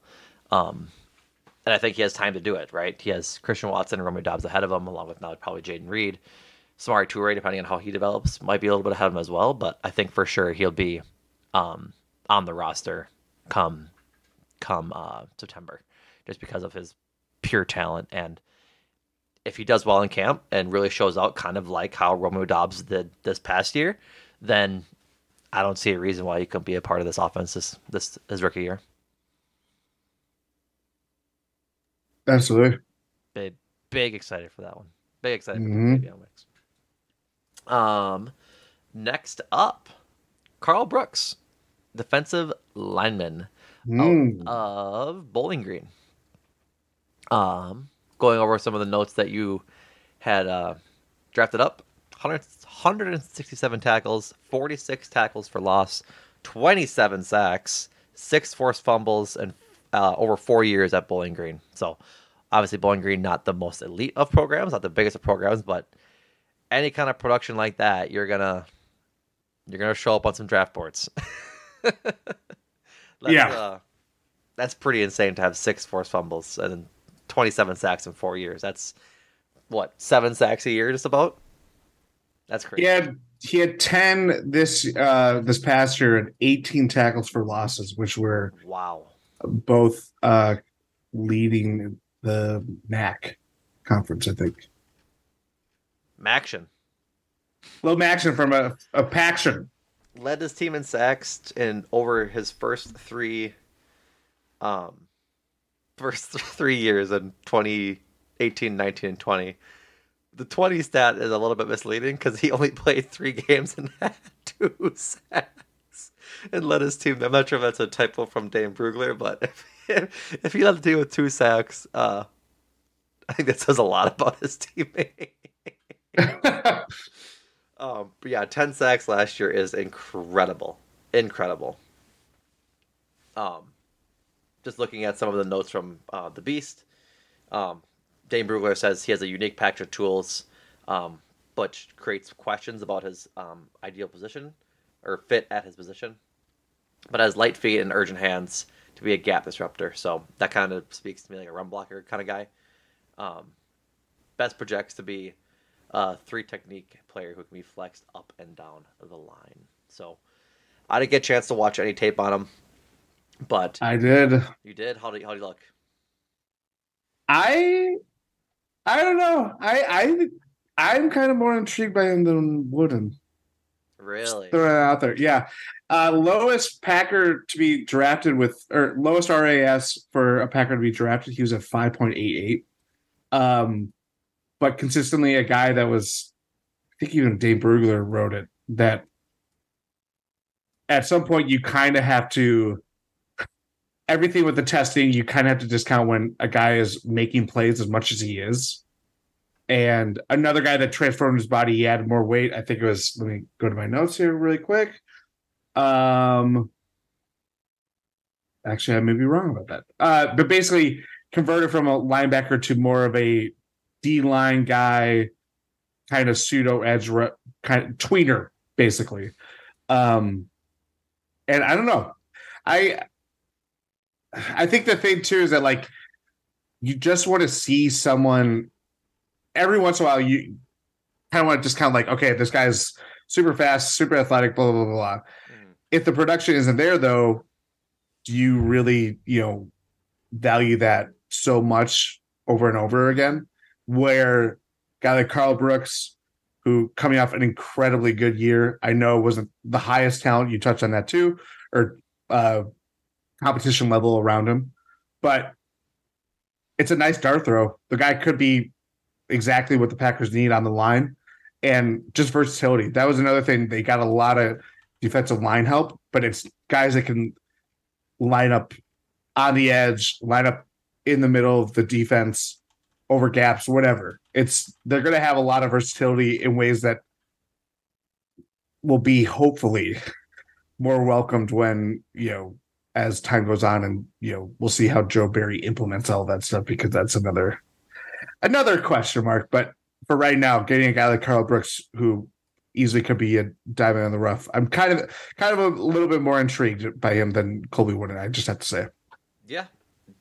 Um, and I think he has time to do it, right? He has Christian Watson and Romeo Doubs ahead of him, along with now probably Jayden Reed. Samori Toure, depending on how he develops, might be a little bit ahead of him as well. But I think for sure he'll be um, on the roster come come uh, September, just because of his pure talent. And if he does well in camp and really shows out, kind of like how Romeo Doubs did this past year, then I don't see a reason why he couldn't be a part of this offense this this his rookie year. Absolutely. Big big excited for that one. Big excited Mhm. for the Um next up, Karl Brooks, defensive lineman Mm. of Bowling Green. Um going over some of the notes that you had uh, drafted up 100, 167 tackles, 46 tackles for loss, 27 sacks, six forced fumbles, and uh, over four years at Bowling Green. So, obviously, Bowling Green not the most elite of programs, not the biggest of programs, but any kind of production like that, you're gonna you're gonna show up on some draft boards. that's, Yeah. uh, that's pretty insane to have six forced fumbles and 27 sacks in four years. That's what seven sacks a year, just about. That's crazy. Yeah, he had 10 this uh this past year and 18 tackles for losses, which were Wow. both uh leading the MAC conference, I think. Maction Low action from a, a Paction. led his team in sacks in over his first three, um, first th- three years in 2018, 19, and 20. The 20 stat is a little bit misleading because he only played three games and had two sacks and led his team. I'm not sure if that's a typo from Dane Brugler, but if, if he led the team with two sacks, uh, I think that says a lot about his teammate. Um, but yeah, 10 sacks last year is incredible. Incredible. Um, just looking at some of the notes from uh, The Beast, um, Dane Brugler says he has a unique package of tools, um, but creates questions about his um, ideal position or fit at his position, but has light feet and urgent hands to be a gap disruptor. So that kind of speaks to me like a run blocker kind of guy. Um, best projects to be a three technique player who can be flexed up and down the line. So I didn't get a chance to watch any tape on him, but I did. you did. How do you, how do you look? I I don't know. I I I'm kind of more intrigued by him than Wooden. Really? Throw it out there. Yeah. Uh lowest Packer to be drafted with or lowest RAS for a Packer to be drafted, he was at 5.88. Um but consistently a guy that was I think even Dane Brugler wrote it that at some point you kind of have to everything with the testing you kind of have to discount when a guy is making plays as much as he is. And another guy that transformed his body he added more weight. I think it was let me go to my notes here really quick. Um actually i may be wrong about that. Uh but basically converted from a linebacker to more of a d line guy kind of pseudo edge re- kind of tweener basically. Um and i don't know. I I think the thing too is that like you just want to see someone every once in a while you kind of want to just kind of like okay this guy's super fast super athletic blah blah blah blah. If the production isn't there though do you really you know value that so much over and over again where guy like Karl Brooks who coming off an incredibly good year I know wasn't the highest talent you touched on that too or uh competition level around him. But it's a nice dart throw. The guy could be exactly what the Packers need on the line and just versatility. That was another thing. They got a lot of defensive line help, but it's guys that can line up on the edge, line up in the middle of the defense, over gaps, whatever. It's they're going to have a lot of versatility in ways that will be hopefully more welcomed when, you know, as time goes on and you know we'll see how joe barry implements all that stuff because that's another another question mark. But for right now getting a guy like karl brooks who easily could be a diamond in the rough i'm kind of kind of a little bit more intrigued by him than colby wooden i just have to say. Yeah,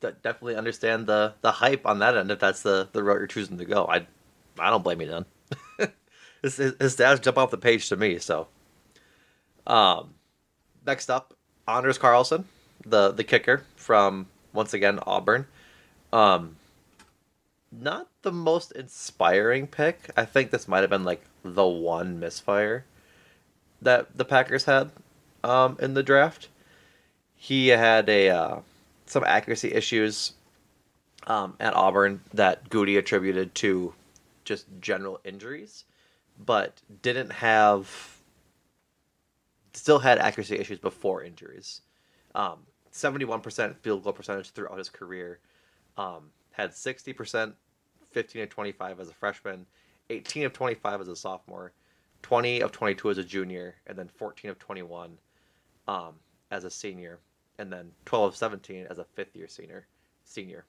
d- definitely understand the the hype on that end. If that's the the route you're choosing to go, I I don't blame you then. his, his his stats jump off the page to me. So, um, next up, Anders Carlson, the the kicker from once again Auburn. Um, not the most inspiring pick. I think this might have been like the one misfire that the Packers had um, in the draft. He had a uh, some accuracy issues um, at Auburn that Goody attributed to just general injuries, but didn't have still had accuracy issues before injuries. Um, 71% field goal percentage throughout his career. Um, had 60%, 15 of 25 as a freshman, 18 of 25 as a sophomore, 20 of 22 as a junior, and then 14 of 21 um, as a senior, and then 12 of 17 as a fifth year senior. Senior.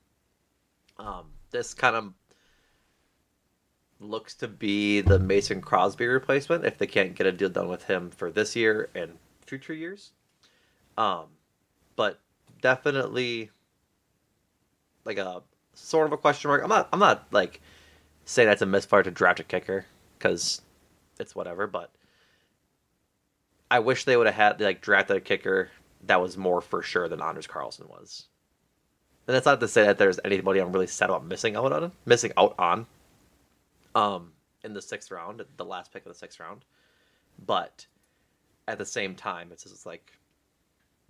Um, this kind of looks to be the Mason Crosby replacement if they can't get a deal done with him for this year and future years. Um, but definitely like a sort of a question mark. I'm not. I'm not like saying that's a misfire to draft a kicker because it's whatever. But I wish they would have had like drafted a kicker that was more for sure than Anders Carlson was. And that's not to say that there's anybody I'm really sad about missing out on, missing out on. Um, in the sixth round, the last pick of the sixth round, but at the same time, it's just like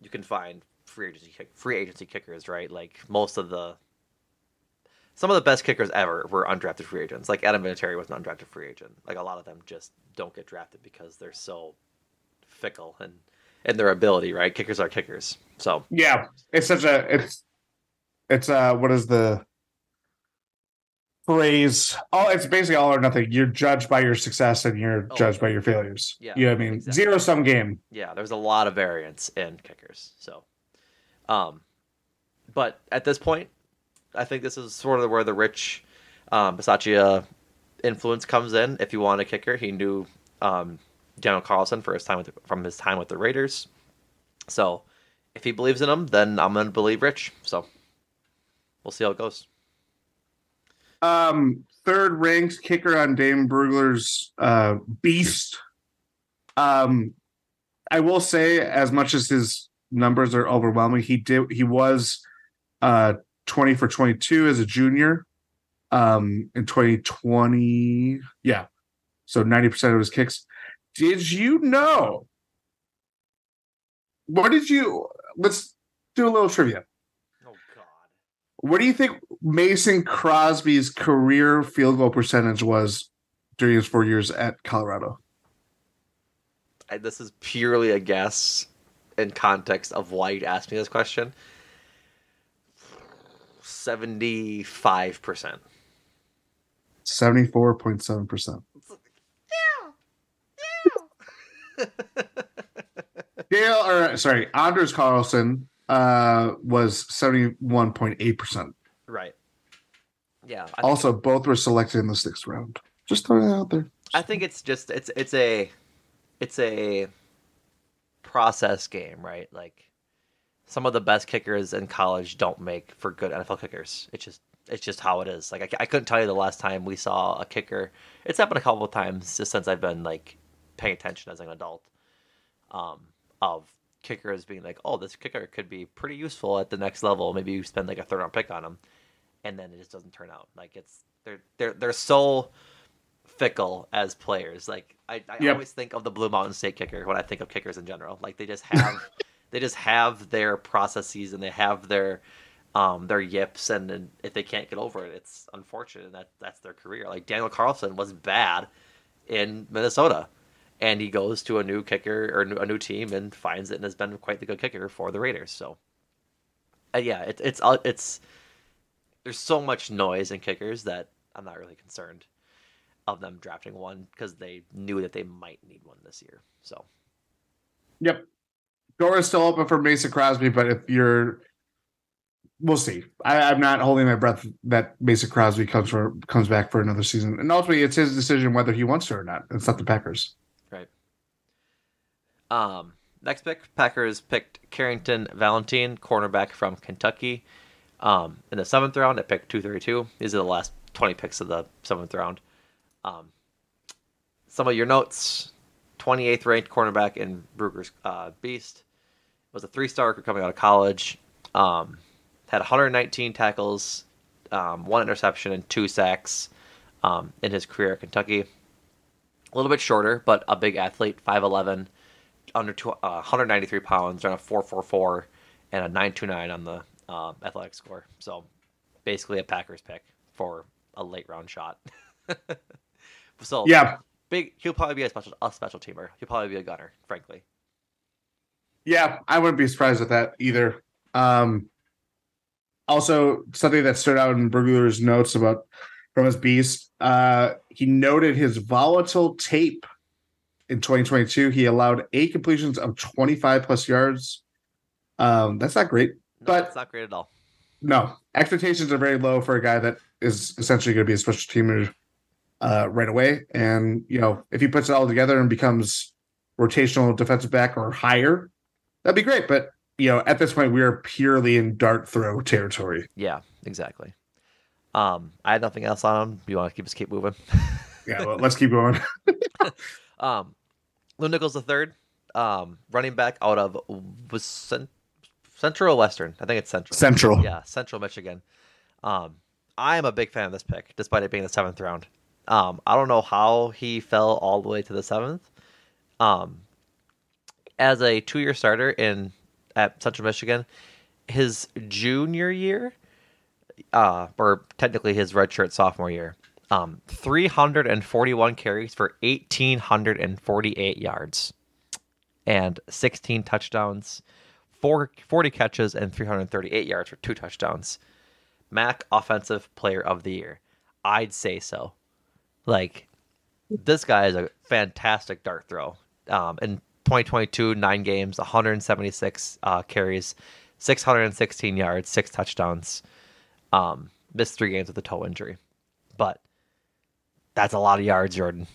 you can find free agency kick, free agency kickers, right? Like most of the some of the best kickers ever were undrafted free agents. Like Adam Vinatieri was an undrafted free agent. Like a lot of them just don't get drafted because they're so fickle and and their ability, right? Kickers are kickers. So yeah, it's such a it's it's uh what is the phrase? All it's basically all or nothing. You're judged by your success and you're Oh. judged by your failures. Yeah, you know what I mean? exactly. Zero sum game. yeah, there's a lot of variance in kickers. So, um, but at this point, I think this is sort of where the rich um, Bisaccia influence comes in. If you want a kicker, he knew um, Daniel Carlson for his time with from his time with the Raiders. So, if he believes in him, then I'm gonna believe Rich. So, we'll see how it goes. Um, third ranked kicker on Dane Brugler's uh beast. Um, I will say, as much as his numbers are overwhelming, he did he was uh 20 for 22 as a junior. Um, in 2020, yeah. So 90% of his kicks. Did you know? What did you let's do a little trivia. Oh God. What do you think Mason Crosby's career field goal percentage was during his four years at Colorado? I, this is purely a guess in context of why you asked me this question. Seventy-five percent. 74.7%. Dale, or sorry, Anders Carlson uh, was 71.8%. Right. Yeah. I, Also, both were selected in the sixth round. Just throwing that out there. I think it's just it's it's a it's a process game, right? Like some of the best kickers in college don't make for good NFL kickers. It's just it's just how it is. Like I, I couldn't tell you the last time we saw a kicker. It's happened a couple of times just since I've been like paying attention as an adult. Um, of kickers being like, oh, this kicker could be pretty useful at the next level. Maybe you spend like a third round pick on him, and then it just doesn't turn out. Like it's they're they're they're so fickle as players. Like I, I Yep. always think of the Blue Mountain State kicker when I think of kickers in general. Like they just have they just have their processes and they have their um their yips and, and if they can't get over it, it's unfortunate and that that's their career. Like Daniel Carlson was bad in Minnesota. And he goes to a new kicker or a new team and finds it and has been quite the good kicker for the Raiders. So, uh, yeah, it, it's uh, it's there's so much noise in kickers that I'm not really concerned of them drafting one because they knew that they might need one this year. So Yep. Door is still open for Mason Crosby, but if you're, we'll see. I, I'm not holding my breath that Mason Crosby comes for comes back for another season, and ultimately it's his decision whether he wants to or not. It's not the Packers. Um, next pick, Packers picked Carrington Valentine, cornerback from Kentucky. Um, in the seventh round, at pick two thirty two. These are the last twenty picks of the seventh round. Um, some of your notes: twenty eighth ranked cornerback in Brugler's uh, Beast. Was a three star coming out of college. Um, had 119 tackles, um, one interception, and two sacks um, in his career at Kentucky. A little bit shorter, but a big athlete, 5'11, under two, uh, 193 pounds, ran a 4'4'4 and a 929 on the uh, athletic score. So basically a Packers pick for a late round shot. so Yeah, big. He'll probably be a special a special teamer. He'll probably be a gunner, frankly. yeah, I wouldn't be surprised with that either. Um, also, something that stood out in Brugler's notes about from his beast, uh, he noted his volatile tape in 2022. He allowed eight completions of 25 plus yards. Um, that's not great. No, But- it's not great at all. No, expectations are very low for a guy that is essentially going to be a special teamer uh, right away. And you know, if he puts it all together and becomes rotational defensive back or higher, that'd be great. But you know, at this point, we are purely in dart throw territory. Yeah, exactly. Um, I had nothing else on him. You want to keep us keep moving? Yeah, well, let's keep going. Um, Lew Nichols the third, um, running back out of was cent- Central or Western. I think it's Central. Central. Yeah, Central Michigan. Um, I am a big fan of this pick, despite it being the seventh round. Um, I don't know how he fell all the way to the seventh. Um, as a two-year starter in at Central Michigan, his junior year, uh, or technically his redshirt sophomore year, um, 341 carries for 1,848 yards and 16 touchdowns, four, 40 catches, and 338 yards for two touchdowns. MAC Offensive Player of the Year. I'd say so. Like, this guy is a fantastic dart throw. Um, in 2022, nine games, 176 uh, carries, 616 yards, six touchdowns. Um, missed three games with a toe injury, but that's a lot of yards, Jordan.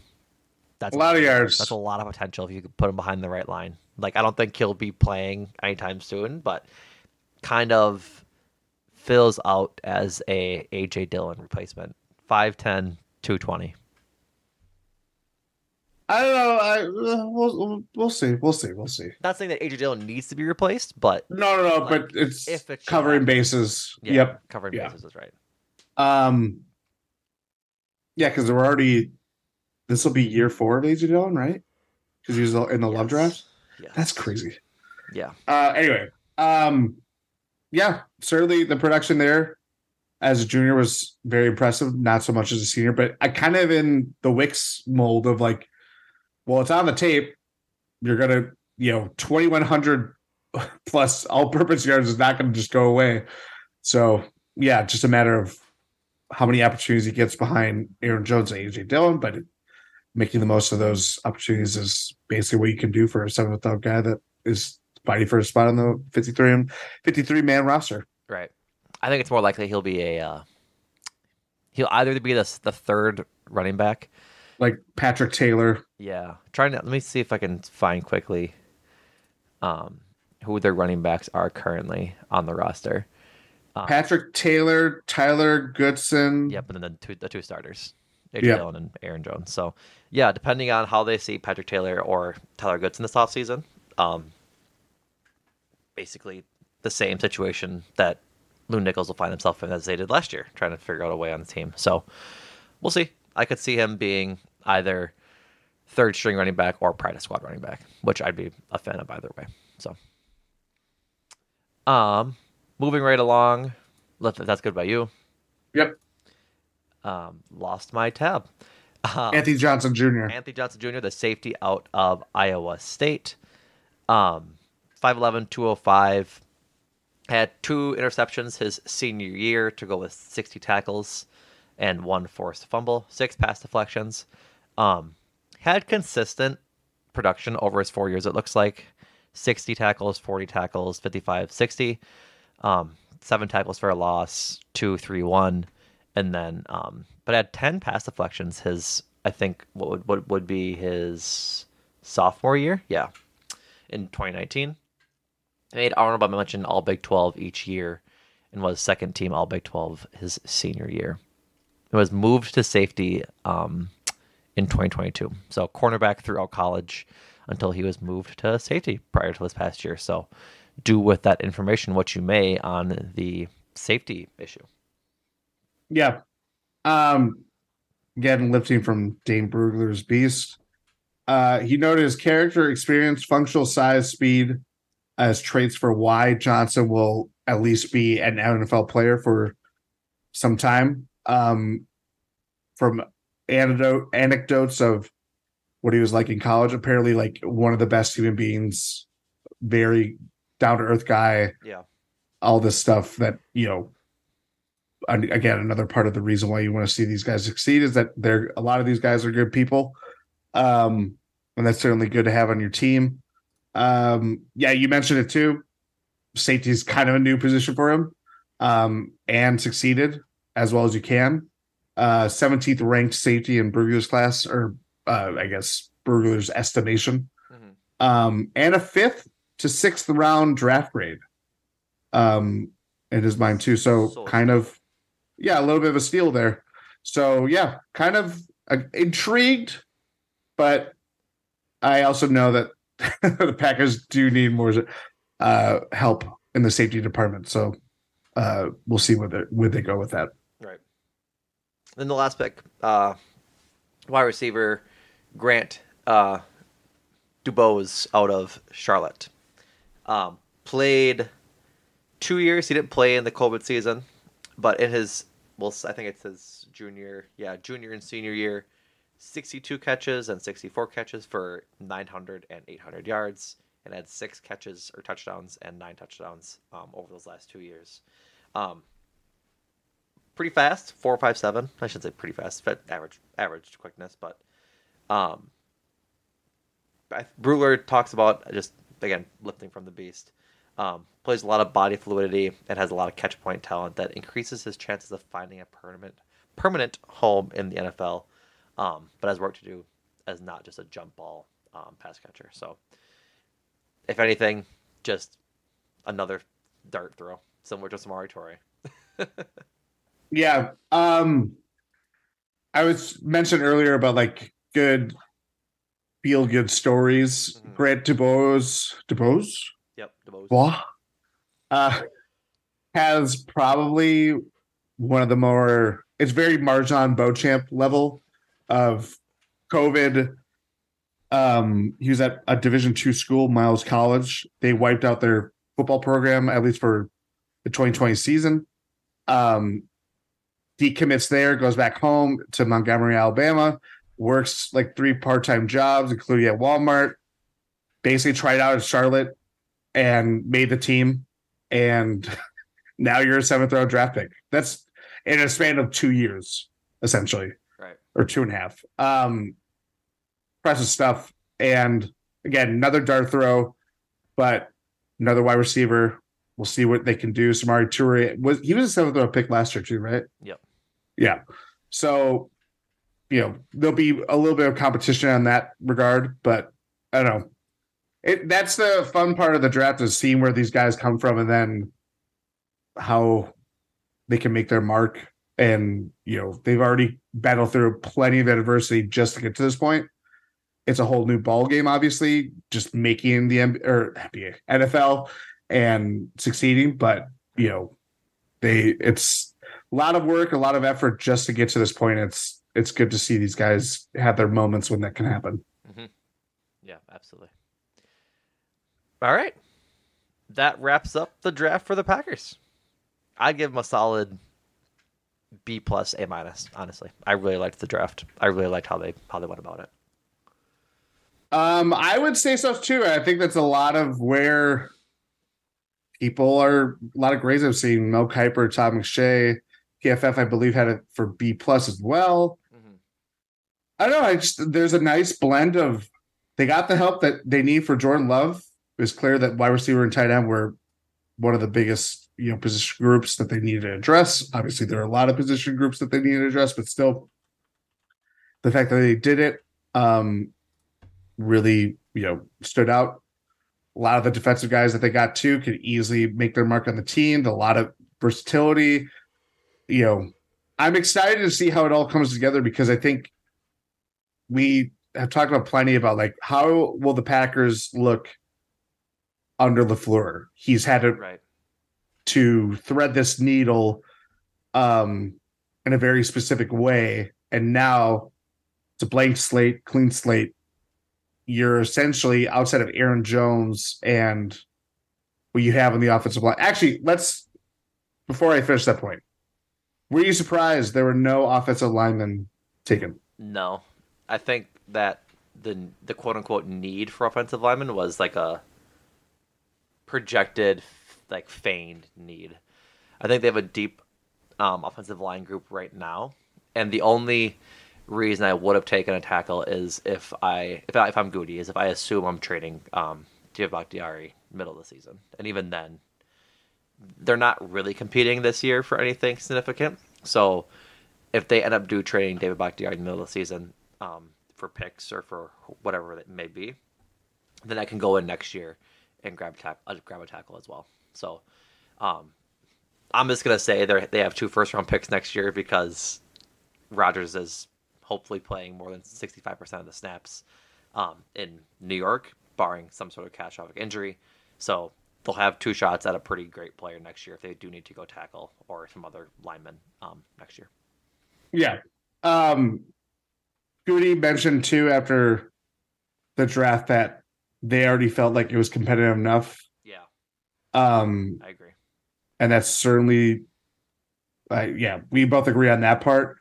That's A lot of yards. That's a lot of potential if you could put him behind the right line. Like I don't think he'll be playing anytime soon, but kind of fills out as a AJ Dillon replacement. 5'10", 220. I don't know. I we'll, we'll we'll see. We'll see. We'll see. Not saying that AJ Dillon needs to be replaced, but No, no, no. Like, but it's if it should covering bases. yeah, Yep. covering Yeah. bases is right. Um. Yeah, because we're already. This will be year four of AJ Dillon, right? Because he was in the love Yes. draft. Yes. That's crazy. Yeah. Uh. Anyway. Um. Yeah. Certainly, the production there as a junior was very impressive. Not so much as a senior, but I kind of in the Wicks mold of like, well, it's on the tape. You're gonna, you know, 2100 plus all-purpose yards is not going to just go away. So yeah, just a matter of how many opportunities he gets behind Aaron Jones and AJ Dillon, but making the most of those opportunities is basically what you can do for a seventh round guy that is fighting for a spot on the 53 and 53 man roster. Right. I think it's more likely he'll be a uh, he'll either be the the third running back. Like Patrick Taylor. Yeah. Trying to let me see if I can find quickly um who their running backs are currently on the roster. Um, Patrick Taylor, Tyler Goodson. Yep, and then the two the two starters. AJ Yep. Dillon and Aaron Jones. So yeah, depending on how they see Patrick Taylor or Tyler Goodson this offseason, um basically the same situation that Lew Nichols will find himself in as they did last year, trying to figure out a way on the team. So we'll see. I could see him being either third string running back or practice squad running back, which I'd be a fan of either way. So um moving right along. Let- That's good by you. Yep. Um, lost my tab. Um, Anthony Johnson Jr. Anthony Johnson Jr., the safety out of Iowa State. Um, 5'11, 205. Had two interceptions his senior year to go with 60 tackles and one forced fumble, six pass deflections. Um, had consistent production over his four years, it looks like 60 tackles, 40 tackles, 55, 60. Um, seven tackles for a loss, two, three, one, and then um, but had 10 pass deflections. His I think what would what would be his sophomore year, yeah, in 2019. Made honorable mention All Big 12 each year, and was second team All Big 12 his senior year. It was moved to safety um, in 2022. So cornerback throughout college until he was moved to safety prior to this past year. So do with that information what you may on the safety issue. Yeah. Um again, lifting from Dane Brugler's Beast. Uh he noted his character, experience, functional size, speed as traits for why Johnson will at least be an NFL player for some time. Um from anecdote anecdotes of what he was like in college. Apparently, like one of the best human beings, very down to earth guy. Yeah. All this stuff that you know. Again, another part of the reason why you want to see these guys succeed is that they're a lot of these guys are good people, um, and that's certainly good to have on your team. Um, yeah, you mentioned it too. Safety is kind of a new position for him, um, and succeeded as well as you can. Uh, 17th ranked safety in Brugler's class, or uh, I guess Brugler's estimation, um, and a fifth to sixth round draft grade, um, in his mind too. So, So kind of, yeah, a little bit of a steal there. So yeah, kind of uh, intrigued, but I also know that the Packers do need more uh, help in the safety department. So uh, we'll see where they where they go with that. Right. Then the last pick, uh, wide receiver Grant uh, DuBose out of Charlotte. Um, played two years. He didn't play in the COVID season, but in his well, I think it's his junior, yeah, junior and senior year, 62 catches and 64 catches for 900 and 800 yards, and had six catches or touchdowns and nine touchdowns um, over those last two years. Um, pretty fast, four five seven. I should say pretty fast, but average average quickness. But um, Brugler talks about just again lifting from the beast. Um, plays a lot of body fluidity and has a lot of catch point talent that increases his chances of finding a permanent permanent home in the NFL. Um, but has work to do as not just a jump ball um, pass catcher. So, if anything, just another dart throw, similar to Samori Toure. yeah. Um, I was mentioned earlier about like good feel good stories. Mm-hmm. Grant DuBose, DuBose, yep, DuBose, Bois, uh, has probably one of the more. It's very Marjan Beauchamp level of COVID. Um, he was at a Division two school, Miles College. They wiped out their football program at least for the 2020 season. Um, decommits there, goes back home to Montgomery, Alabama, works like three part-time jobs, including at Walmart. Basically tried out at Charlotte and made the team. And now you're a seventh round draft pick. That's in a span of two years, essentially. Right. Or two and a half. Um impressive stuff. And again, another dart throw, but another wide receiver. We'll see what they can do. Samori Toure was he was a seventh round pick last year too, right? Yep. Yeah. So you know there'll be a little bit of competition on that regard, but I don't know. It that's the fun part of the draft is seeing where these guys come from and then how they can make their mark. And you know they've already battled through plenty of adversity just to get to this point. It's a whole new ball game, obviously, just making the NBA or NBA, NFL and succeeding. But you know, they it's a lot of work, a lot of effort just to get to this point. It's it's good to see these guys have their moments when that can happen. Mm-hmm. Yeah, absolutely. All right, that wraps up the draft for the Packers. I give them a solid B plus A minus. Honestly, I really liked the draft. I really liked how they how they went about it. Um, I would say so too. I think that's a lot of where people are. A lot of grades I've seen. Mel Kiper, Todd McShay, PFF, I believe, had it for B plus as well. I don't know. I just there's a nice blend of they got the help that they need for Jordan Love. It was clear that wide receiver and tight end were one of the biggest you know position groups that they needed to address. Obviously, there are a lot of position groups that they needed to address, but still, the fact that they did it um, really you know stood out. A lot of the defensive guys that they got too could easily make their mark on the team. A lot of versatility. You know, I'm excited to see how it all comes together because I think we have talked about plenty about like how will the Packers look under LaFleur? He's had to right. to thread this needle um in a very specific way. And now it's a blank slate, clean slate. You're essentially outside of Aaron Jones and what you have in the offensive line. Actually, let's before I finish that point, were you surprised there were no offensive linemen taken? No. I think that the the quote unquote need for offensive linemen was like a projected like feigned need. I think they have a deep um, offensive line group right now, and the only reason I would have taken a tackle is if I if, I, if I'm Gutey is if I assume I'm trading um, David Bakhtiari middle of the season, and even then, they're not really competing this year for anything significant. So if they end up do trading David Bakhtiari in the middle of the season, um, for picks or for whatever it may be, then I can go in next year and grab a uh, grab a tackle as well. So, um, I'm just gonna say they they have two first round picks next year because Rodgers is hopefully playing more than 65% of the snaps um, in New York, barring some sort of catastrophic injury. So they'll have two shots at a pretty great player next year if they do need to go tackle or some other lineman um, next year. Yeah. Um Gutey mentioned too after the draft that they already felt like it was competitive enough. Yeah. Um I agree. and that's certainly uh, yeah, we both agree on that part.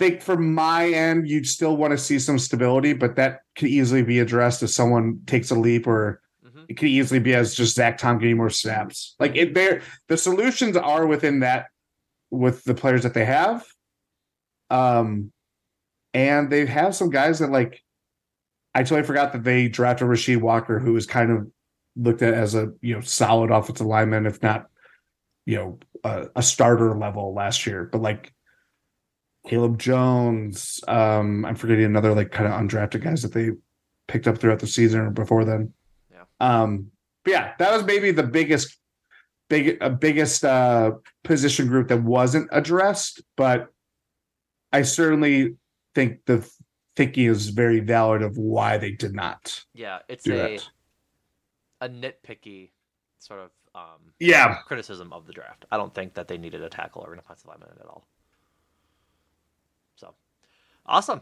I think from my end, you'd still want to see some stability, but that could easily be addressed if someone takes a leap or mm-hmm. it could easily be as just Zach Tom getting more snaps. Like it there the solutions are within that with the players that they have. Um and they have some guys that like I totally forgot that they drafted Rasheed Walker, who was kind of looked at as a you know solid offensive lineman, if not you know a, a starter level last year. But like Caleb Jones, um, I'm forgetting another like kind of undrafted guys that they picked up throughout the season or before then. Yeah. Um, but yeah, that was maybe the biggest, big, uh, biggest uh, position group that wasn't addressed. But I certainly think the thinking is very valid of why they did not. Yeah, it's a that. a nitpicky sort of um, Yeah. criticism of the draft. I don't think that they needed a tackle or an offensive lineman at all. So awesome.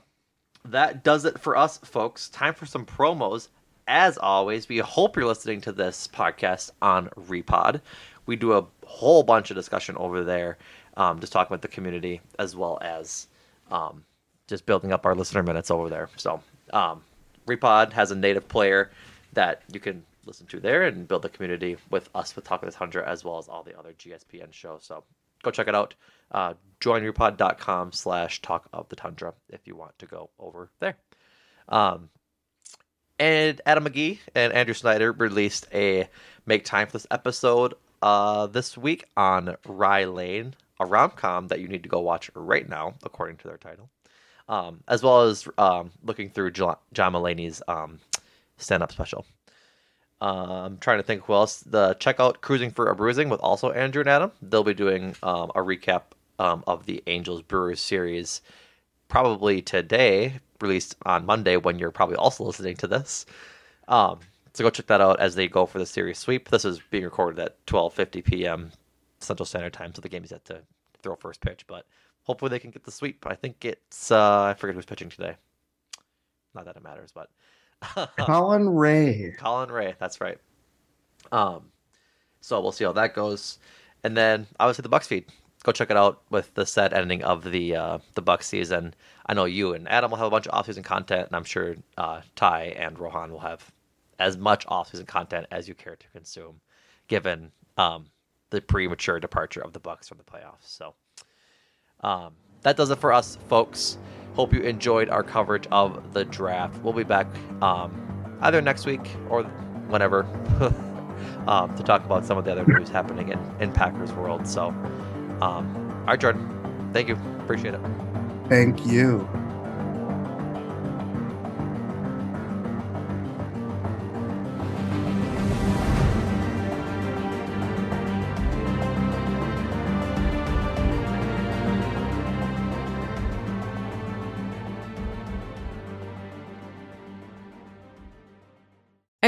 That does it for us, folks. Time for some promos. As always, we hope you're listening to this podcast on Repod. We do a whole bunch of discussion over there, um, just talking about the community as well as um, just building up our listener minutes over there. So, um, Repod has a native player that you can listen to there and build the community with us with Talk of the Tundra as well as all the other GSPN shows. So go check it out. Uh, joinrepod.com slash talk of the tundra if you want to go over there. Um, and Adam McGee and Andrew Snyder released a make time for this episode uh, this week on Rye Lane, a rom com that you need to go watch right now, according to their title, um, as well as um, looking through John, John Mulaney's um, stand up special. Uh, I'm trying to think who else. The check out Cruising for a Bruising with also Andrew and Adam. They'll be doing um, a recap um, of the Angels Brewers series probably today, released on Monday when you're probably also listening to this. Um, so go check that out as they go for the series sweep. This is being recorded at 12:50 p.m. Central Standard Time, so the game is yet to throw first pitch. But hopefully they can get the sweep. I think it's uh, I forget who's pitching today. Not that it matters, but Colin Rea. Colin Rea, that's right. Um, so we'll see how that goes, and then obviously the Bucks feed. Go check it out with the set ending of the uh, the Bucks season. I know you and Adam will have a bunch of off-season content, and I'm sure uh, Ti and Rohan will have as much off-season content as you care to consume, given um, the premature departure of the Bucks from the playoffs. So um, that does it for us, folks. Hope you enjoyed our coverage of the draft. We'll be back um, either next week or whenever um, to talk about some of the other news happening in, in Packers world. So, um, all right, Jordan, thank you. Appreciate it. Thank you.